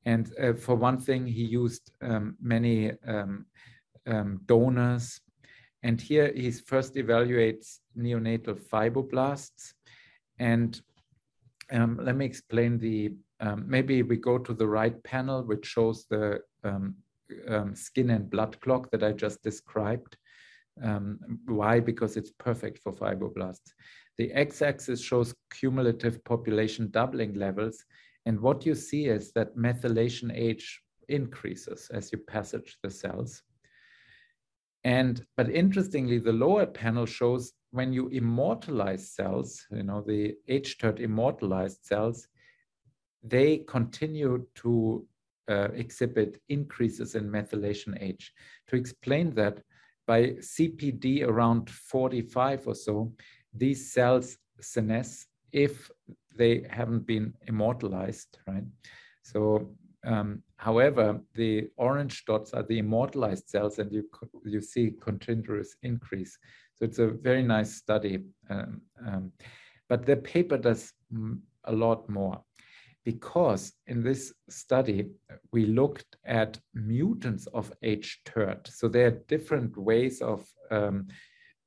And uh, for one thing, he used um, many um, um, donors. And here he first evaluates neonatal fibroblasts. And um, let me explain the, um, maybe we go to the right panel, which shows the um, skin and blood clock that I just described. why? Because it's perfect for fibroblasts. The x-axis shows cumulative population doubling levels, and what you see is that methylation age increases as you passage the cells. And but interestingly, the lower panel shows when you immortalize cells, you know, the hTERT immortalized cells, they continue to uh, exhibit increases in methylation age. To explain that, by CPD around 45 or so, these cells senesce if they haven't been immortalized, right? So, um, however, the orange dots are the immortalized cells, and you you see continuous increase. So it's a very nice study, um, um, but the paper does a lot more because in this study we looked at mutants of hTERT. So there are different ways of um,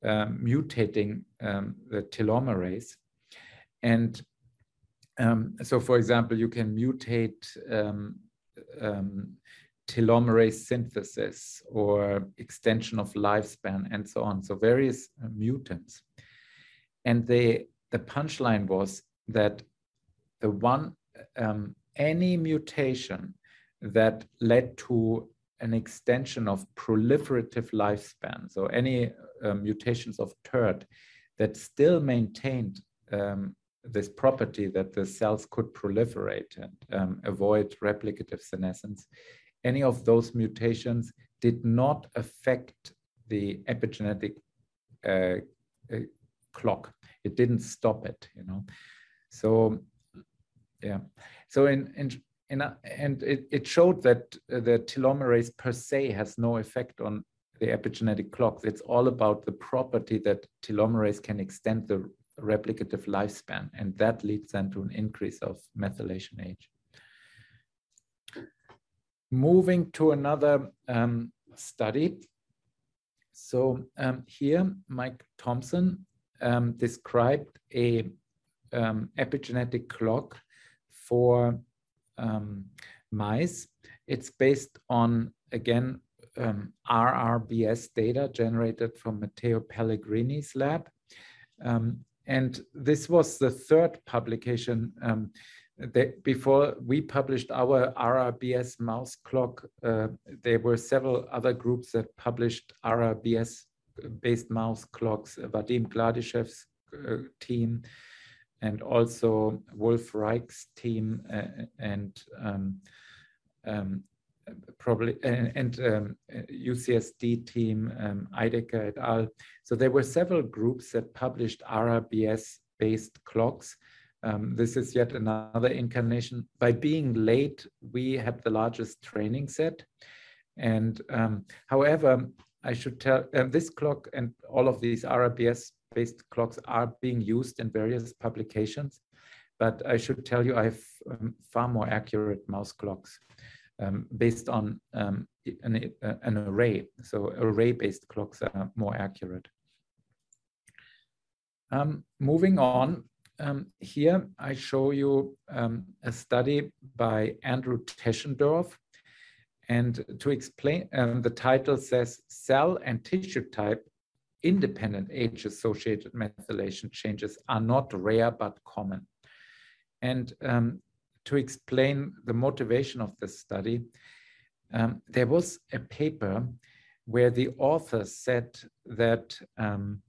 uh, mutating um, the telomerase. And um, so, for example, you can mutate um, um, telomerase synthesis or extension of lifespan and so on. So various uh, mutants. And they, the punchline was that the one, um, any mutation that led to an extension of proliferative lifespan, so any uh, mutations of TERT that still maintained um, this property that the cells could proliferate and um, avoid replicative senescence, any of those mutations did not affect the epigenetic uh, uh, clock. It didn't stop it, you know. So, yeah. So in in in a, and it, it showed that the telomerase per se has no effect on the epigenetic clocks. It's all about the property that telomerase can extend the replicative lifespan, and that leads then to an increase of methylation age. Moving to another um, study. So um, here, Mike Thompson um, described a um, epigenetic clock for um, mice. It's based on, again, um, RRBS data generated from Matteo Pellegrini's lab. Um, and this was the third publication. Um, that before we published our RRBS mouse clock, uh, there were several other groups that published RRBS based mouse clocks, Vadim Gladyshev's uh, team, and also Wolf Reik's team uh, and um, um, probably and, and um, UCSD team, um, Ideker et al. So there were several groups that published RRBS-based clocks. Um, this is yet another incarnation. By being late, we had the largest training set. And um, however, I should tell uh, this clock and all of these RRBS based clocks are being used in various publications, but I should tell you I have um, far more accurate mouse clocks um, based on um, an, an, array. So array based clocks are more accurate. Um, moving on, um, here I show you um, a study by Andrew Teschendorff. And to explain, the title says cell and tissue type independent age-associated methylation changes are not rare but common. And um, to explain the motivation of this study, um, there was a paper where the author said that um,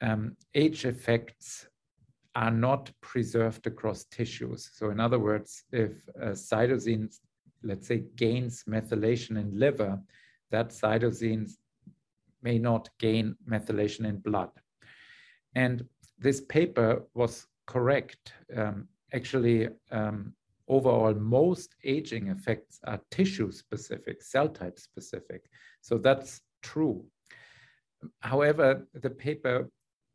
um, age effects are not preserved across tissues. So in other words, if cytosine, let's say, gains methylation in liver, that cytosine may not gain methylation in blood. And this paper was correct. Um, actually, um, overall, most aging effects are tissue specific, cell type specific. So that's true. However, the paper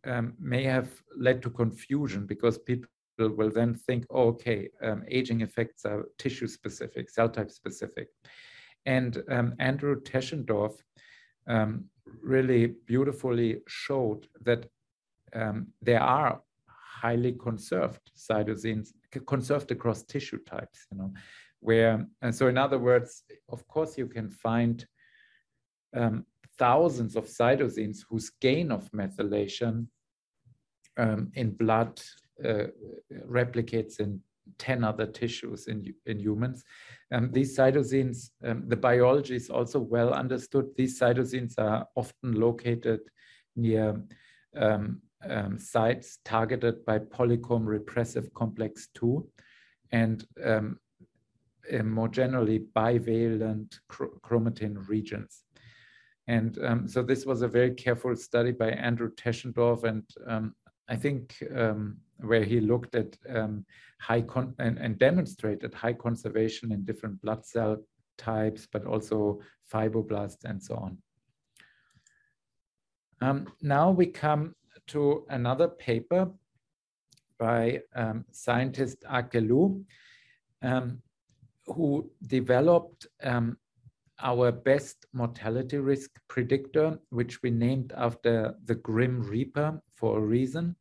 um, may have led to confusion because people will then think, oh, okay, um, aging effects are tissue specific, cell type specific. And um, Andrew Teschendorff um, really beautifully showed that um, there are highly conserved cytosines, conserved across tissue types, you know, where, and so in other words, of course, you can find um, thousands of cytosines whose gain of methylation um, in blood uh, replicates in 10 other tissues in, in humans. Um, these cytosines, um, the biology is also well understood. These cytosines are often located near um, um sites targeted by polycomb repressive complex 2 and um, more generally bivalent chromatin regions. And um, so this was a very careful study by Andrew Teschendorff, and um, I think um, where he looked at um, high and, and, demonstrated high conservation in different blood cell types, but also fibroblasts and so on. Um, now we come to another paper by um, scientist Ake Lu, um, who developed um, our best mortality risk predictor, which we named after the Grim Reaper for a reason.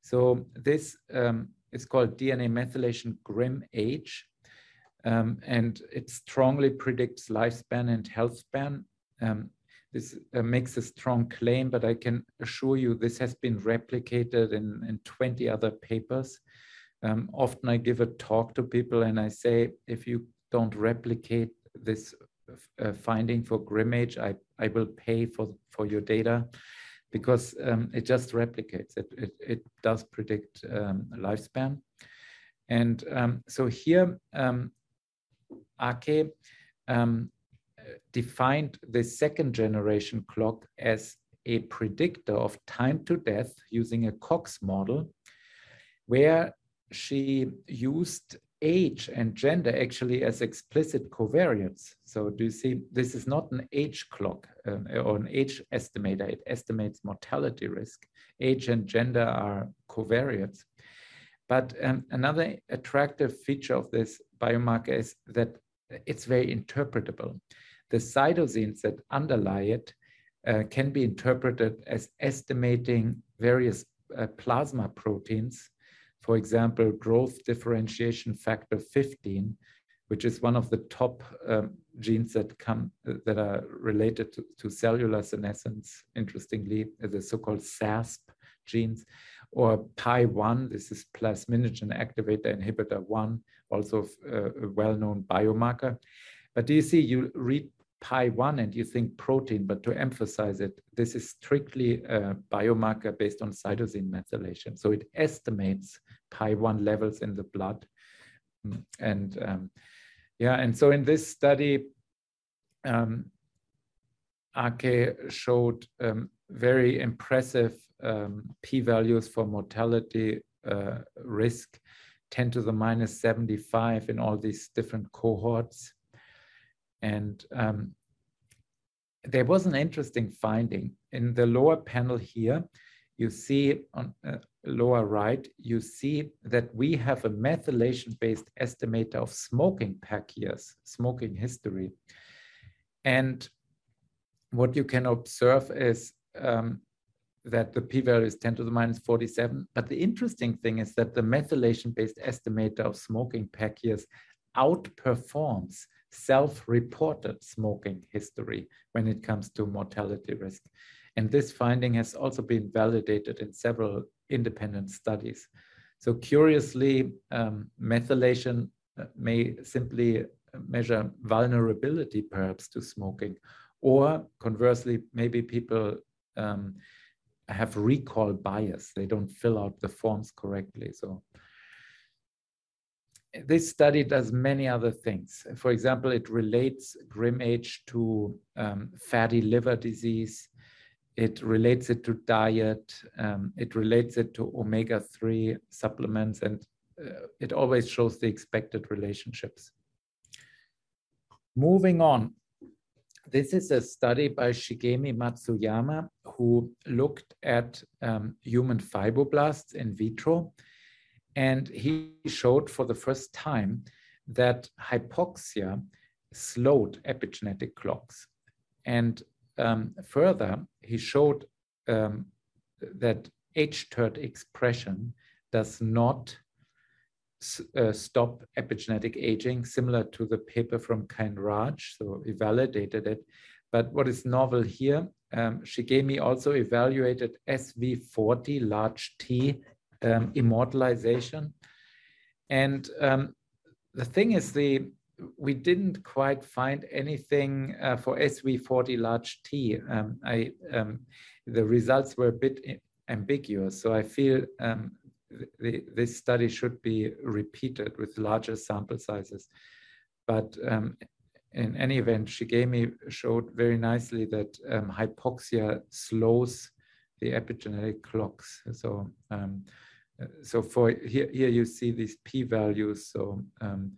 So this um, is called DNA methylation Grim Age, um, and it strongly predicts lifespan and health span. Um, this uh, makes a strong claim, but I can assure you this has been replicated in, in 20 other papers. Um, often I give a talk to people and I say, if you don't replicate this uh, finding for Grim Age, I, I will pay for, for your data because um, it just replicates it. It, it does predict um, lifespan. And um, so here, um, Ake um, defined the second generation clock as a predictor of time to death using a Cox model, where she used age and gender actually as explicit covariates. So do you see, this is not an age clock um, or an age estimator. It estimates mortality risk. Age and gender are covariates. But um, another attractive feature of this biomarker is that it's very interpretable. The cytosines that underlie it uh, can be interpreted as estimating various uh, plasma proteins for example, growth differentiation factor 15, which is one of the top um, genes that come that are related to, to cellular senescence, interestingly, the so-called SASP genes, or PI1, this is plasminogen activator inhibitor 1, also uh, a well-known biomarker. But do you see, you read PAI1 and you think protein, but to emphasize it, this is strictly a biomarker based on cytosine methylation. So it estimates PAI1 levels in the blood. Mm, and um, yeah, and so in this study, um, Ake showed um, very impressive um, p-values for mortality uh, risk, 10 to the minus 75 in all these different cohorts. And um, there was an interesting finding in the lower panel here. You see on uh, lower right, you see that we have a methylation-based estimator of smoking pack years, smoking history. And what you can observe is um, that the p-value is 10 to the minus 47. But the interesting thing is that the methylation-based estimator of smoking pack years outperforms self-reported smoking history when it comes to mortality risk. And this finding has also been validated in several independent studies. So curiously, um, methylation uh, may simply measure vulnerability perhaps to smoking, or conversely, maybe people um, have recall bias. They don't fill out the forms correctly. So this study does many other things. For example, it relates GrimAge to um, fatty liver disease. It relates it to diet. Um, it relates it to omega-3 supplements, and uh, it always shows the expected relationships. Moving on, this is a study by Shigemi Matsuyama who looked at um, human fibroblasts in vitro. And he showed for the first time that hypoxia slowed epigenetic clocks. And um, further, he showed um, that hTERT expression does not uh, stop epigenetic aging, similar to the paper from Ken Raj. So he validated it. But what is novel here, um, Shigemi also evaluated SV40 large T um, immortalization. And um, the thing is, the we didn't quite find anything uh, for SV40 large T. Um, I, um, the results were a bit ambiguous, so I feel um, the, this study should be repeated with larger sample sizes. But um, in any event, Shigemi showed very nicely that um, hypoxia slows the epigenetic clocks. So, um, so for here, here you see these p-values. So um,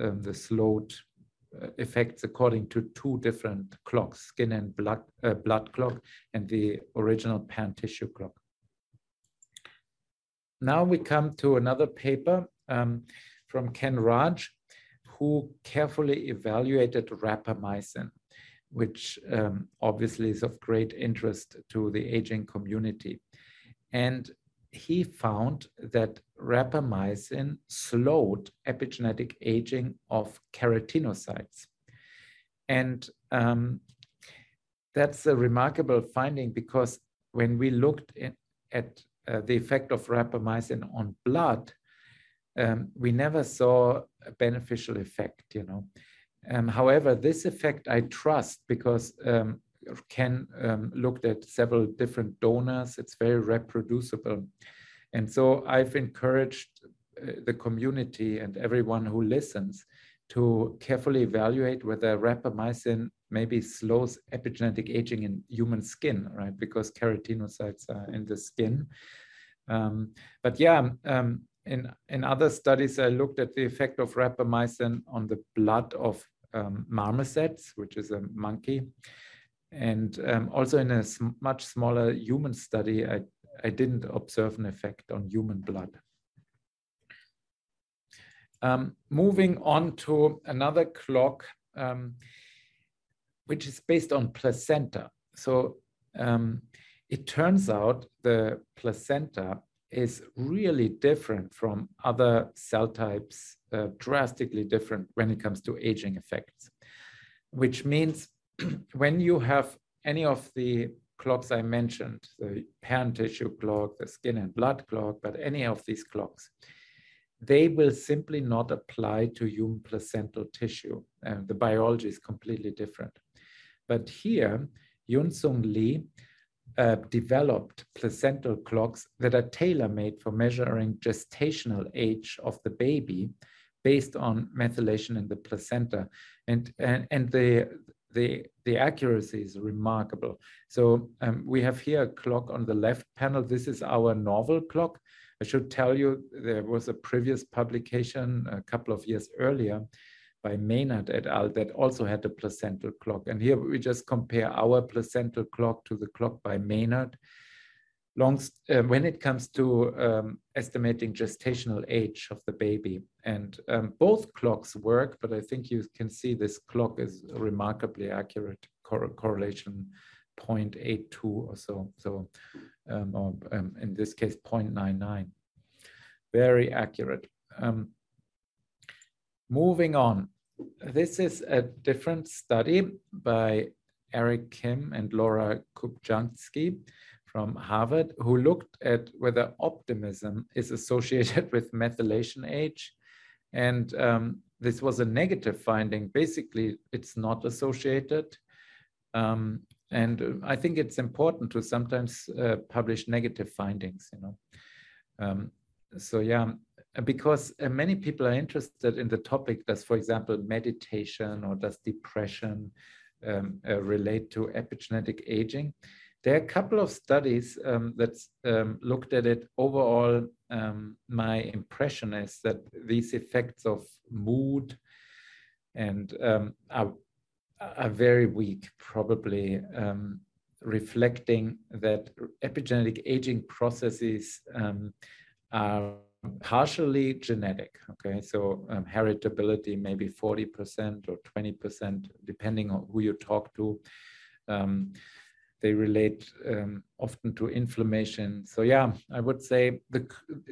um, the slowed uh, effects according to two different clocks, skin and blood, uh, blood clock, and the original pan tissue clock. Now we come to another paper um, from Ken Raj, who carefully evaluated rapamycin, which um, obviously is of great interest to the aging community. And he found that rapamycin slowed epigenetic aging of keratinocytes. And um, that's a remarkable finding because when we looked in, at uh, the effect of rapamycin on blood, um, we never saw a beneficial effect, you know. Um, however, this effect I trust because um, Ken um, looked at several different donors. It's very reproducible. And so I've encouraged uh, the community and everyone who listens to carefully evaluate whether rapamycin maybe slows epigenetic aging in human skin, right? Because keratinocytes are in the skin. Um, but yeah, um, in, in other studies, I looked at the effect of rapamycin on the blood of um, marmosets, which is a monkey. And um, also in a sm much smaller human study, I, I didn't observe an effect on human blood. Um, moving on to another clock, um, which is based on placenta. So um, it turns out the placenta is really different from other cell types, uh, drastically different when it comes to aging effects, which means when you have any of the clocks I mentioned, the pan tissue clock, the skin and blood clock, but any of these clocks, they will simply not apply to human placental tissue. And the biology is completely different. But here, Yunsung Lee uh, developed placental clocks that are tailor-made for measuring gestational age of the baby based on methylation in the placenta. And, and, and the, the, the accuracy is remarkable. So um, we have here a clock on the left panel. This is our novel clock. I should tell you there was a previous publication a couple of years earlier by Maynard et al. that also had a placental clock. And here we just compare our placental clock to the clock by Maynard. Long, uh, when it comes to um, estimating gestational age of the baby. And um, both clocks work, but I think you can see this clock is remarkably accurate cor correlation 0.82 or so. So, um, or um, in this case, 0.99. Very accurate. Um, moving on. This is a different study by Eric Kim and Laura Kubzansky from Harvard, who looked at whether optimism is associated with methylation age. And um, this was a negative finding. Basically, it's not associated. Um, and I think it's important to sometimes uh, publish negative findings, you know. Um, so yeah, because uh, many people are interested in the topic, does, for example, meditation or does depression um, uh, relate to epigenetic aging? There are a couple of studies um, that um, looked at it. Overall, um, my impression is that these effects of mood and um, are, are very weak, probably um, reflecting that epigenetic aging processes um, are partially genetic. Okay, so um, heritability maybe 40% or 20%, depending on who you talk to. Um, they relate um, often to inflammation. So yeah, I would say the,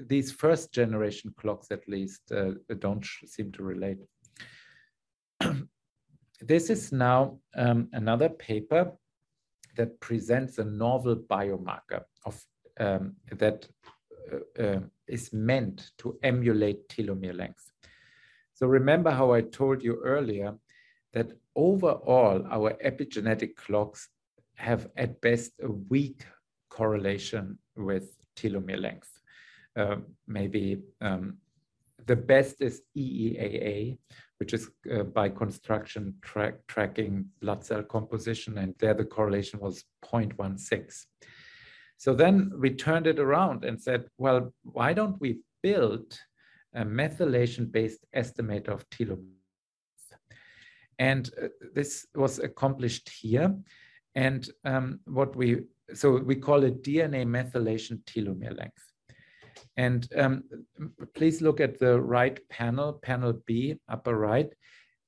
these first generation clocks at least uh, don't seem to relate. this is now um, another paper that presents a novel biomarker of um, that uh, uh, is meant to emulate telomere length. So remember how I told you earlier that overall our epigenetic clocks have at best a weak correlation with telomere length. Uh, maybe um, the best is EEAA, which is uh, by construction track, tracking blood cell composition, and there the correlation was 0.16. So then we turned it around and said, well, why don't we build a methylation-based estimator of telomere? And uh, this was accomplished here. And um, what we, so we call it DNA methylation telomere length. And um, please look at the right panel, panel B, upper right.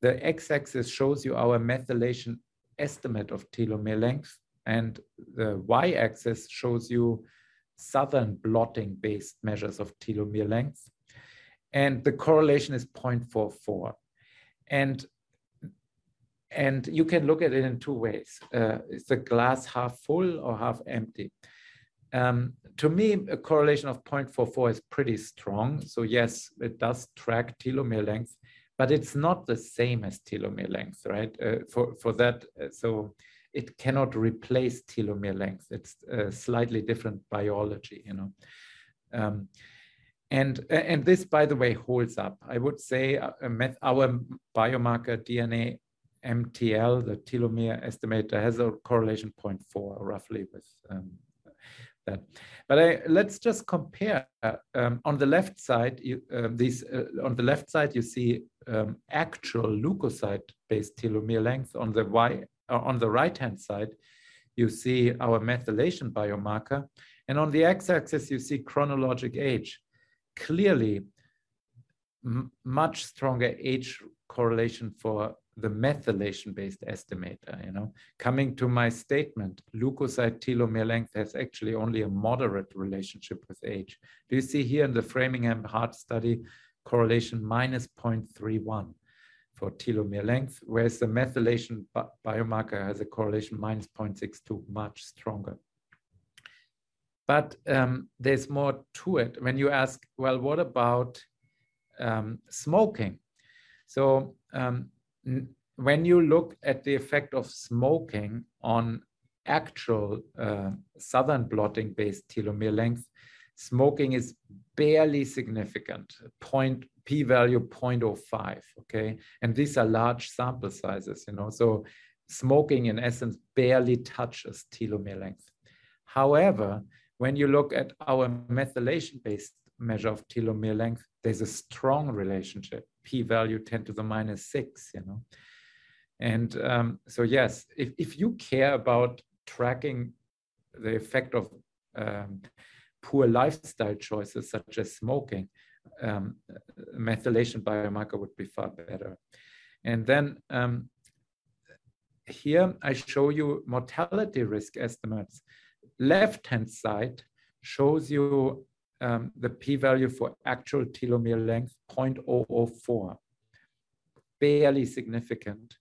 The x-axis shows you our methylation estimate of telomere length, and the y-axis shows you southern blotting based measures of telomere length. And the correlation is 0.44. And and you can look at it in two ways. Uh, is the glass half full or half empty? Um, to me, a correlation of 0.44 is pretty strong. So yes, it does track telomere length, but it's not the same as telomere length, right? Uh, for, for that, uh, so it cannot replace telomere length. It's a slightly different biology, you know. Um, and, and this, by the way, holds up. I would say uh, our biomarker DNA MTL, the telomere estimator, has a correlation 0.4 roughly with um, that. But I, let's just compare. Um, on the left side, you, um, these uh, on the left side you see um, actual leukocyte-based telomere length. On the y uh, on the right-hand side, you see our methylation biomarker, and on the x-axis you see chronologic age. Clearly, much stronger age correlation for the methylation-based estimator, you know. Coming to my statement, leukocyte telomere length has actually only a moderate relationship with age. Do you see here in the Framingham heart study, correlation minus 0.31 for telomere length, whereas the methylation bi biomarker has a correlation minus 0.62, much stronger. But um, there's more to it. When you ask, well, what about um, smoking? So um, when you look at the effect of smoking on actual uh, southern blotting based telomere length, smoking is barely significant, point p-value 0.05, okay? And these are large sample sizes, you know, so smoking in essence barely touches telomere length. However, when you look at our methylation-based measure of telomere length, there's a strong relationship p-value 10 to the minus six, you know. And um, so yes, if, if you care about tracking the effect of um, poor lifestyle choices such as smoking, um, methylation biomarker would be far better. And then um, here I show you mortality risk estimates. Left-hand side shows you um, the p-value for actual telomere length 0.004, barely significant.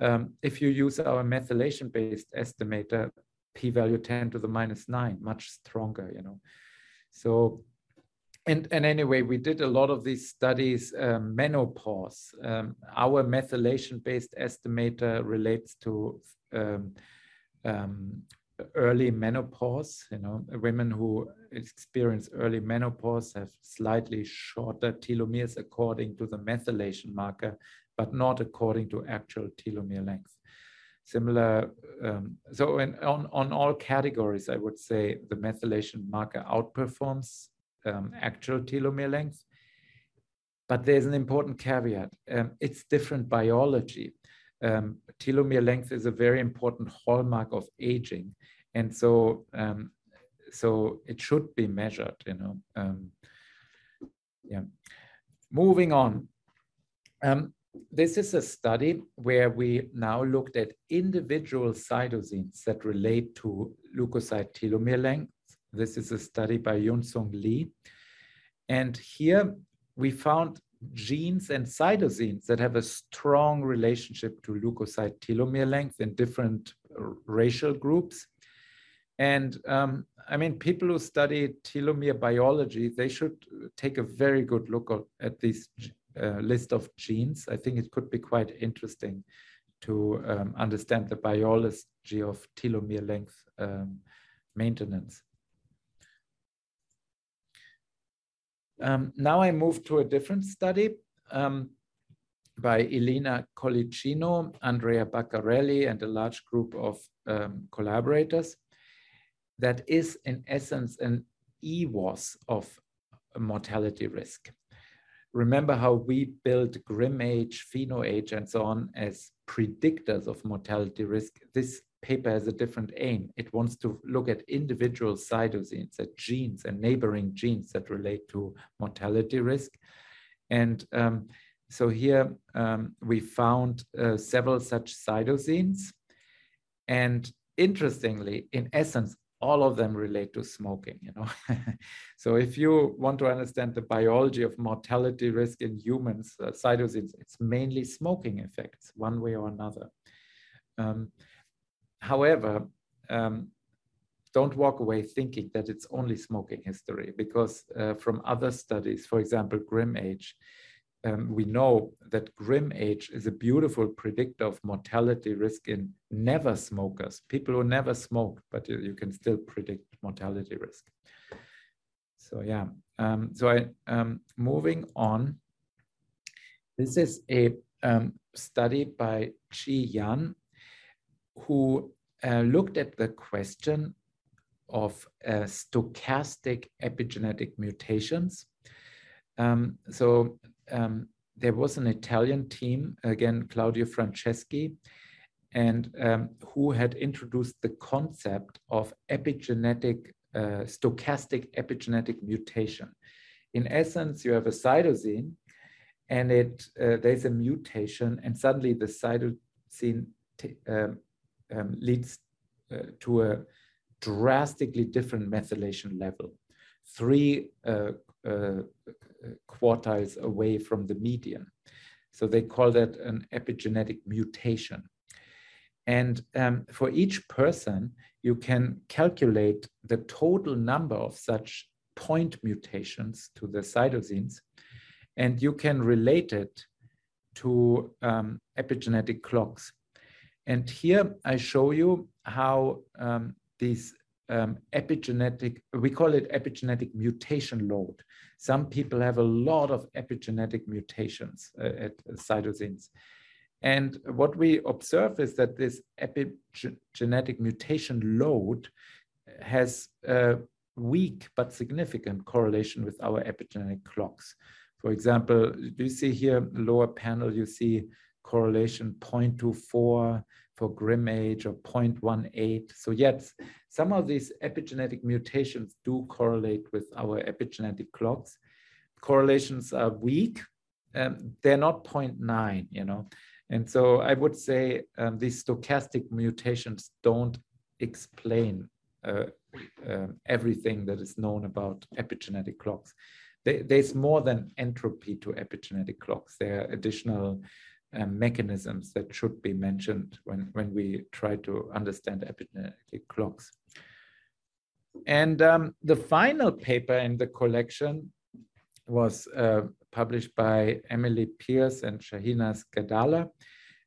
Um, if you use our methylation-based estimator, p-value 10 to the minus 9, much stronger, you know. So, and, and anyway, we did a lot of these studies, um, menopause. Um, our methylation-based estimator relates to um, um, early menopause. You know, women who experience early menopause have slightly shorter telomeres according to the methylation marker, but not according to actual telomere length. Similar, um, so in, on, on all categories, I would say the methylation marker outperforms um, actual telomere length. But there's an important caveat. Um, it's different biology. Um, telomere length is a very important hallmark of aging. And so um, so it should be measured you know um, yeah. Moving on. Um, this is a study where we now looked at individual cytosines that relate to leukocyte telomere length. This is a study by Yun-Sung Lee. And here we found genes and cytosines that have a strong relationship to leukocyte telomere length in different racial groups and um, I mean, people who study telomere biology, they should take a very good look at this uh, list of genes. I think it could be quite interesting to um, understand the biology of telomere length um, maintenance. Um, now I move to a different study um, by Elena Colicino, Andrea Baccarelli, and a large group of um, collaborators that is in essence an EWAS of mortality risk. Remember how we built GRIM age, pheno age, and so on as predictors of mortality risk. This paper has a different aim. It wants to look at individual cytosines, at genes and neighboring genes that relate to mortality risk. And um, so here um, we found uh, several such cytosines. And interestingly, in essence, all of them relate to smoking you know so if you want to understand the biology of mortality risk in humans uh, cytosines it's mainly smoking effects one way or another um, however um, don't walk away thinking that it's only smoking history because uh, from other studies for example grim age um, we know that grim age is a beautiful predictor of mortality risk in never smokers, people who never smoked, but you, you can still predict mortality risk. So yeah, um, so I um, moving on. This is a um, study by Qi Yan, who uh, looked at the question of uh, stochastic epigenetic mutations. Um, so um, there was an Italian team, again, Claudio Franceschi, and um, who had introduced the concept of epigenetic, uh, stochastic epigenetic mutation. In essence, you have a cytosine and it uh, there's a mutation and suddenly the cytosine um, um, leads uh, to a drastically different methylation level. Three uh, uh, quartiles away from the median. So they call that an epigenetic mutation. And um, for each person, you can calculate the total number of such point mutations to the cytosines, and you can relate it to um, epigenetic clocks. And here I show you how um, um, epigenetic, we call it epigenetic mutation load. Some people have a lot of epigenetic mutations uh, at cytosines. And what we observe is that this epigenetic mutation load has a weak but significant correlation with our epigenetic clocks. For example, do you see here, lower panel, you see correlation 0.24 for Grim age or 0.18. So yes, some of these epigenetic mutations do correlate with our epigenetic clocks. Correlations are weak. Um, they're not 0.9, you know. And so I would say um, these stochastic mutations don't explain uh, uh, everything that is known about epigenetic clocks. They, there's more than entropy to epigenetic clocks. There are additional um, mechanisms that should be mentioned when, when we try to understand epigenetic clocks. And um, the final paper in the collection was uh, published by Emily Pearce and Shahina Gadalla,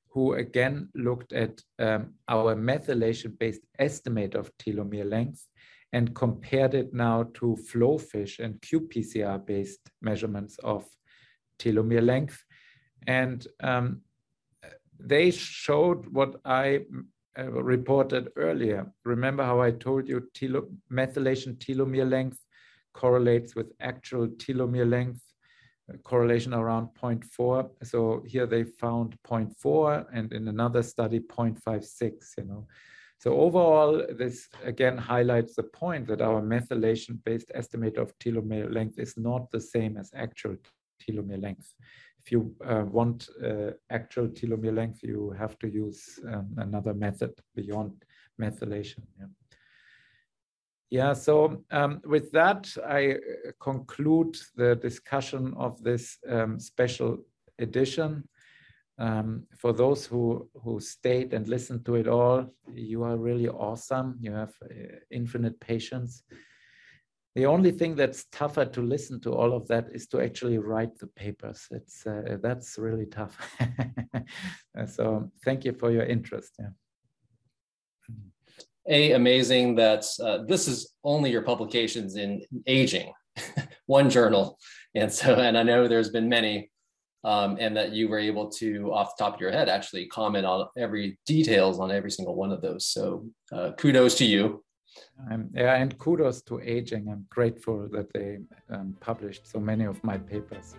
who again looked at um, our methylation-based estimate of telomere length and compared it now to FlowFish and qPCR-based measurements of telomere length. And um, they showed what I uh, reported earlier. Remember how I told you telo methylation telomere length correlates with actual telomere length, uh, correlation around 0.4. So here they found 0.4 and in another study 0.56, you know. So overall, this again highlights the point that our methylation-based estimate of telomere length is not the same as actual telomere length if you uh, want uh, actual telomere length, you have to use um, another method beyond methylation. Yeah, yeah so um, with that, I uh, conclude the discussion of this um, special edition. Um, for those who, who stayed and listened to it all, you are really awesome. You have uh, infinite patience. The only thing that's tougher to listen to all of that is to actually write the papers. It's uh, that's really tough. so thank you for your interest. Yeah. A amazing that uh, this is only your publications in aging, one journal, and so and I know there's been many, um, and that you were able to off the top of your head actually comment on every details on every single one of those. So uh, kudos to you um, yeah, and kudos to Aging. I'm grateful that they um, published so many of my papers.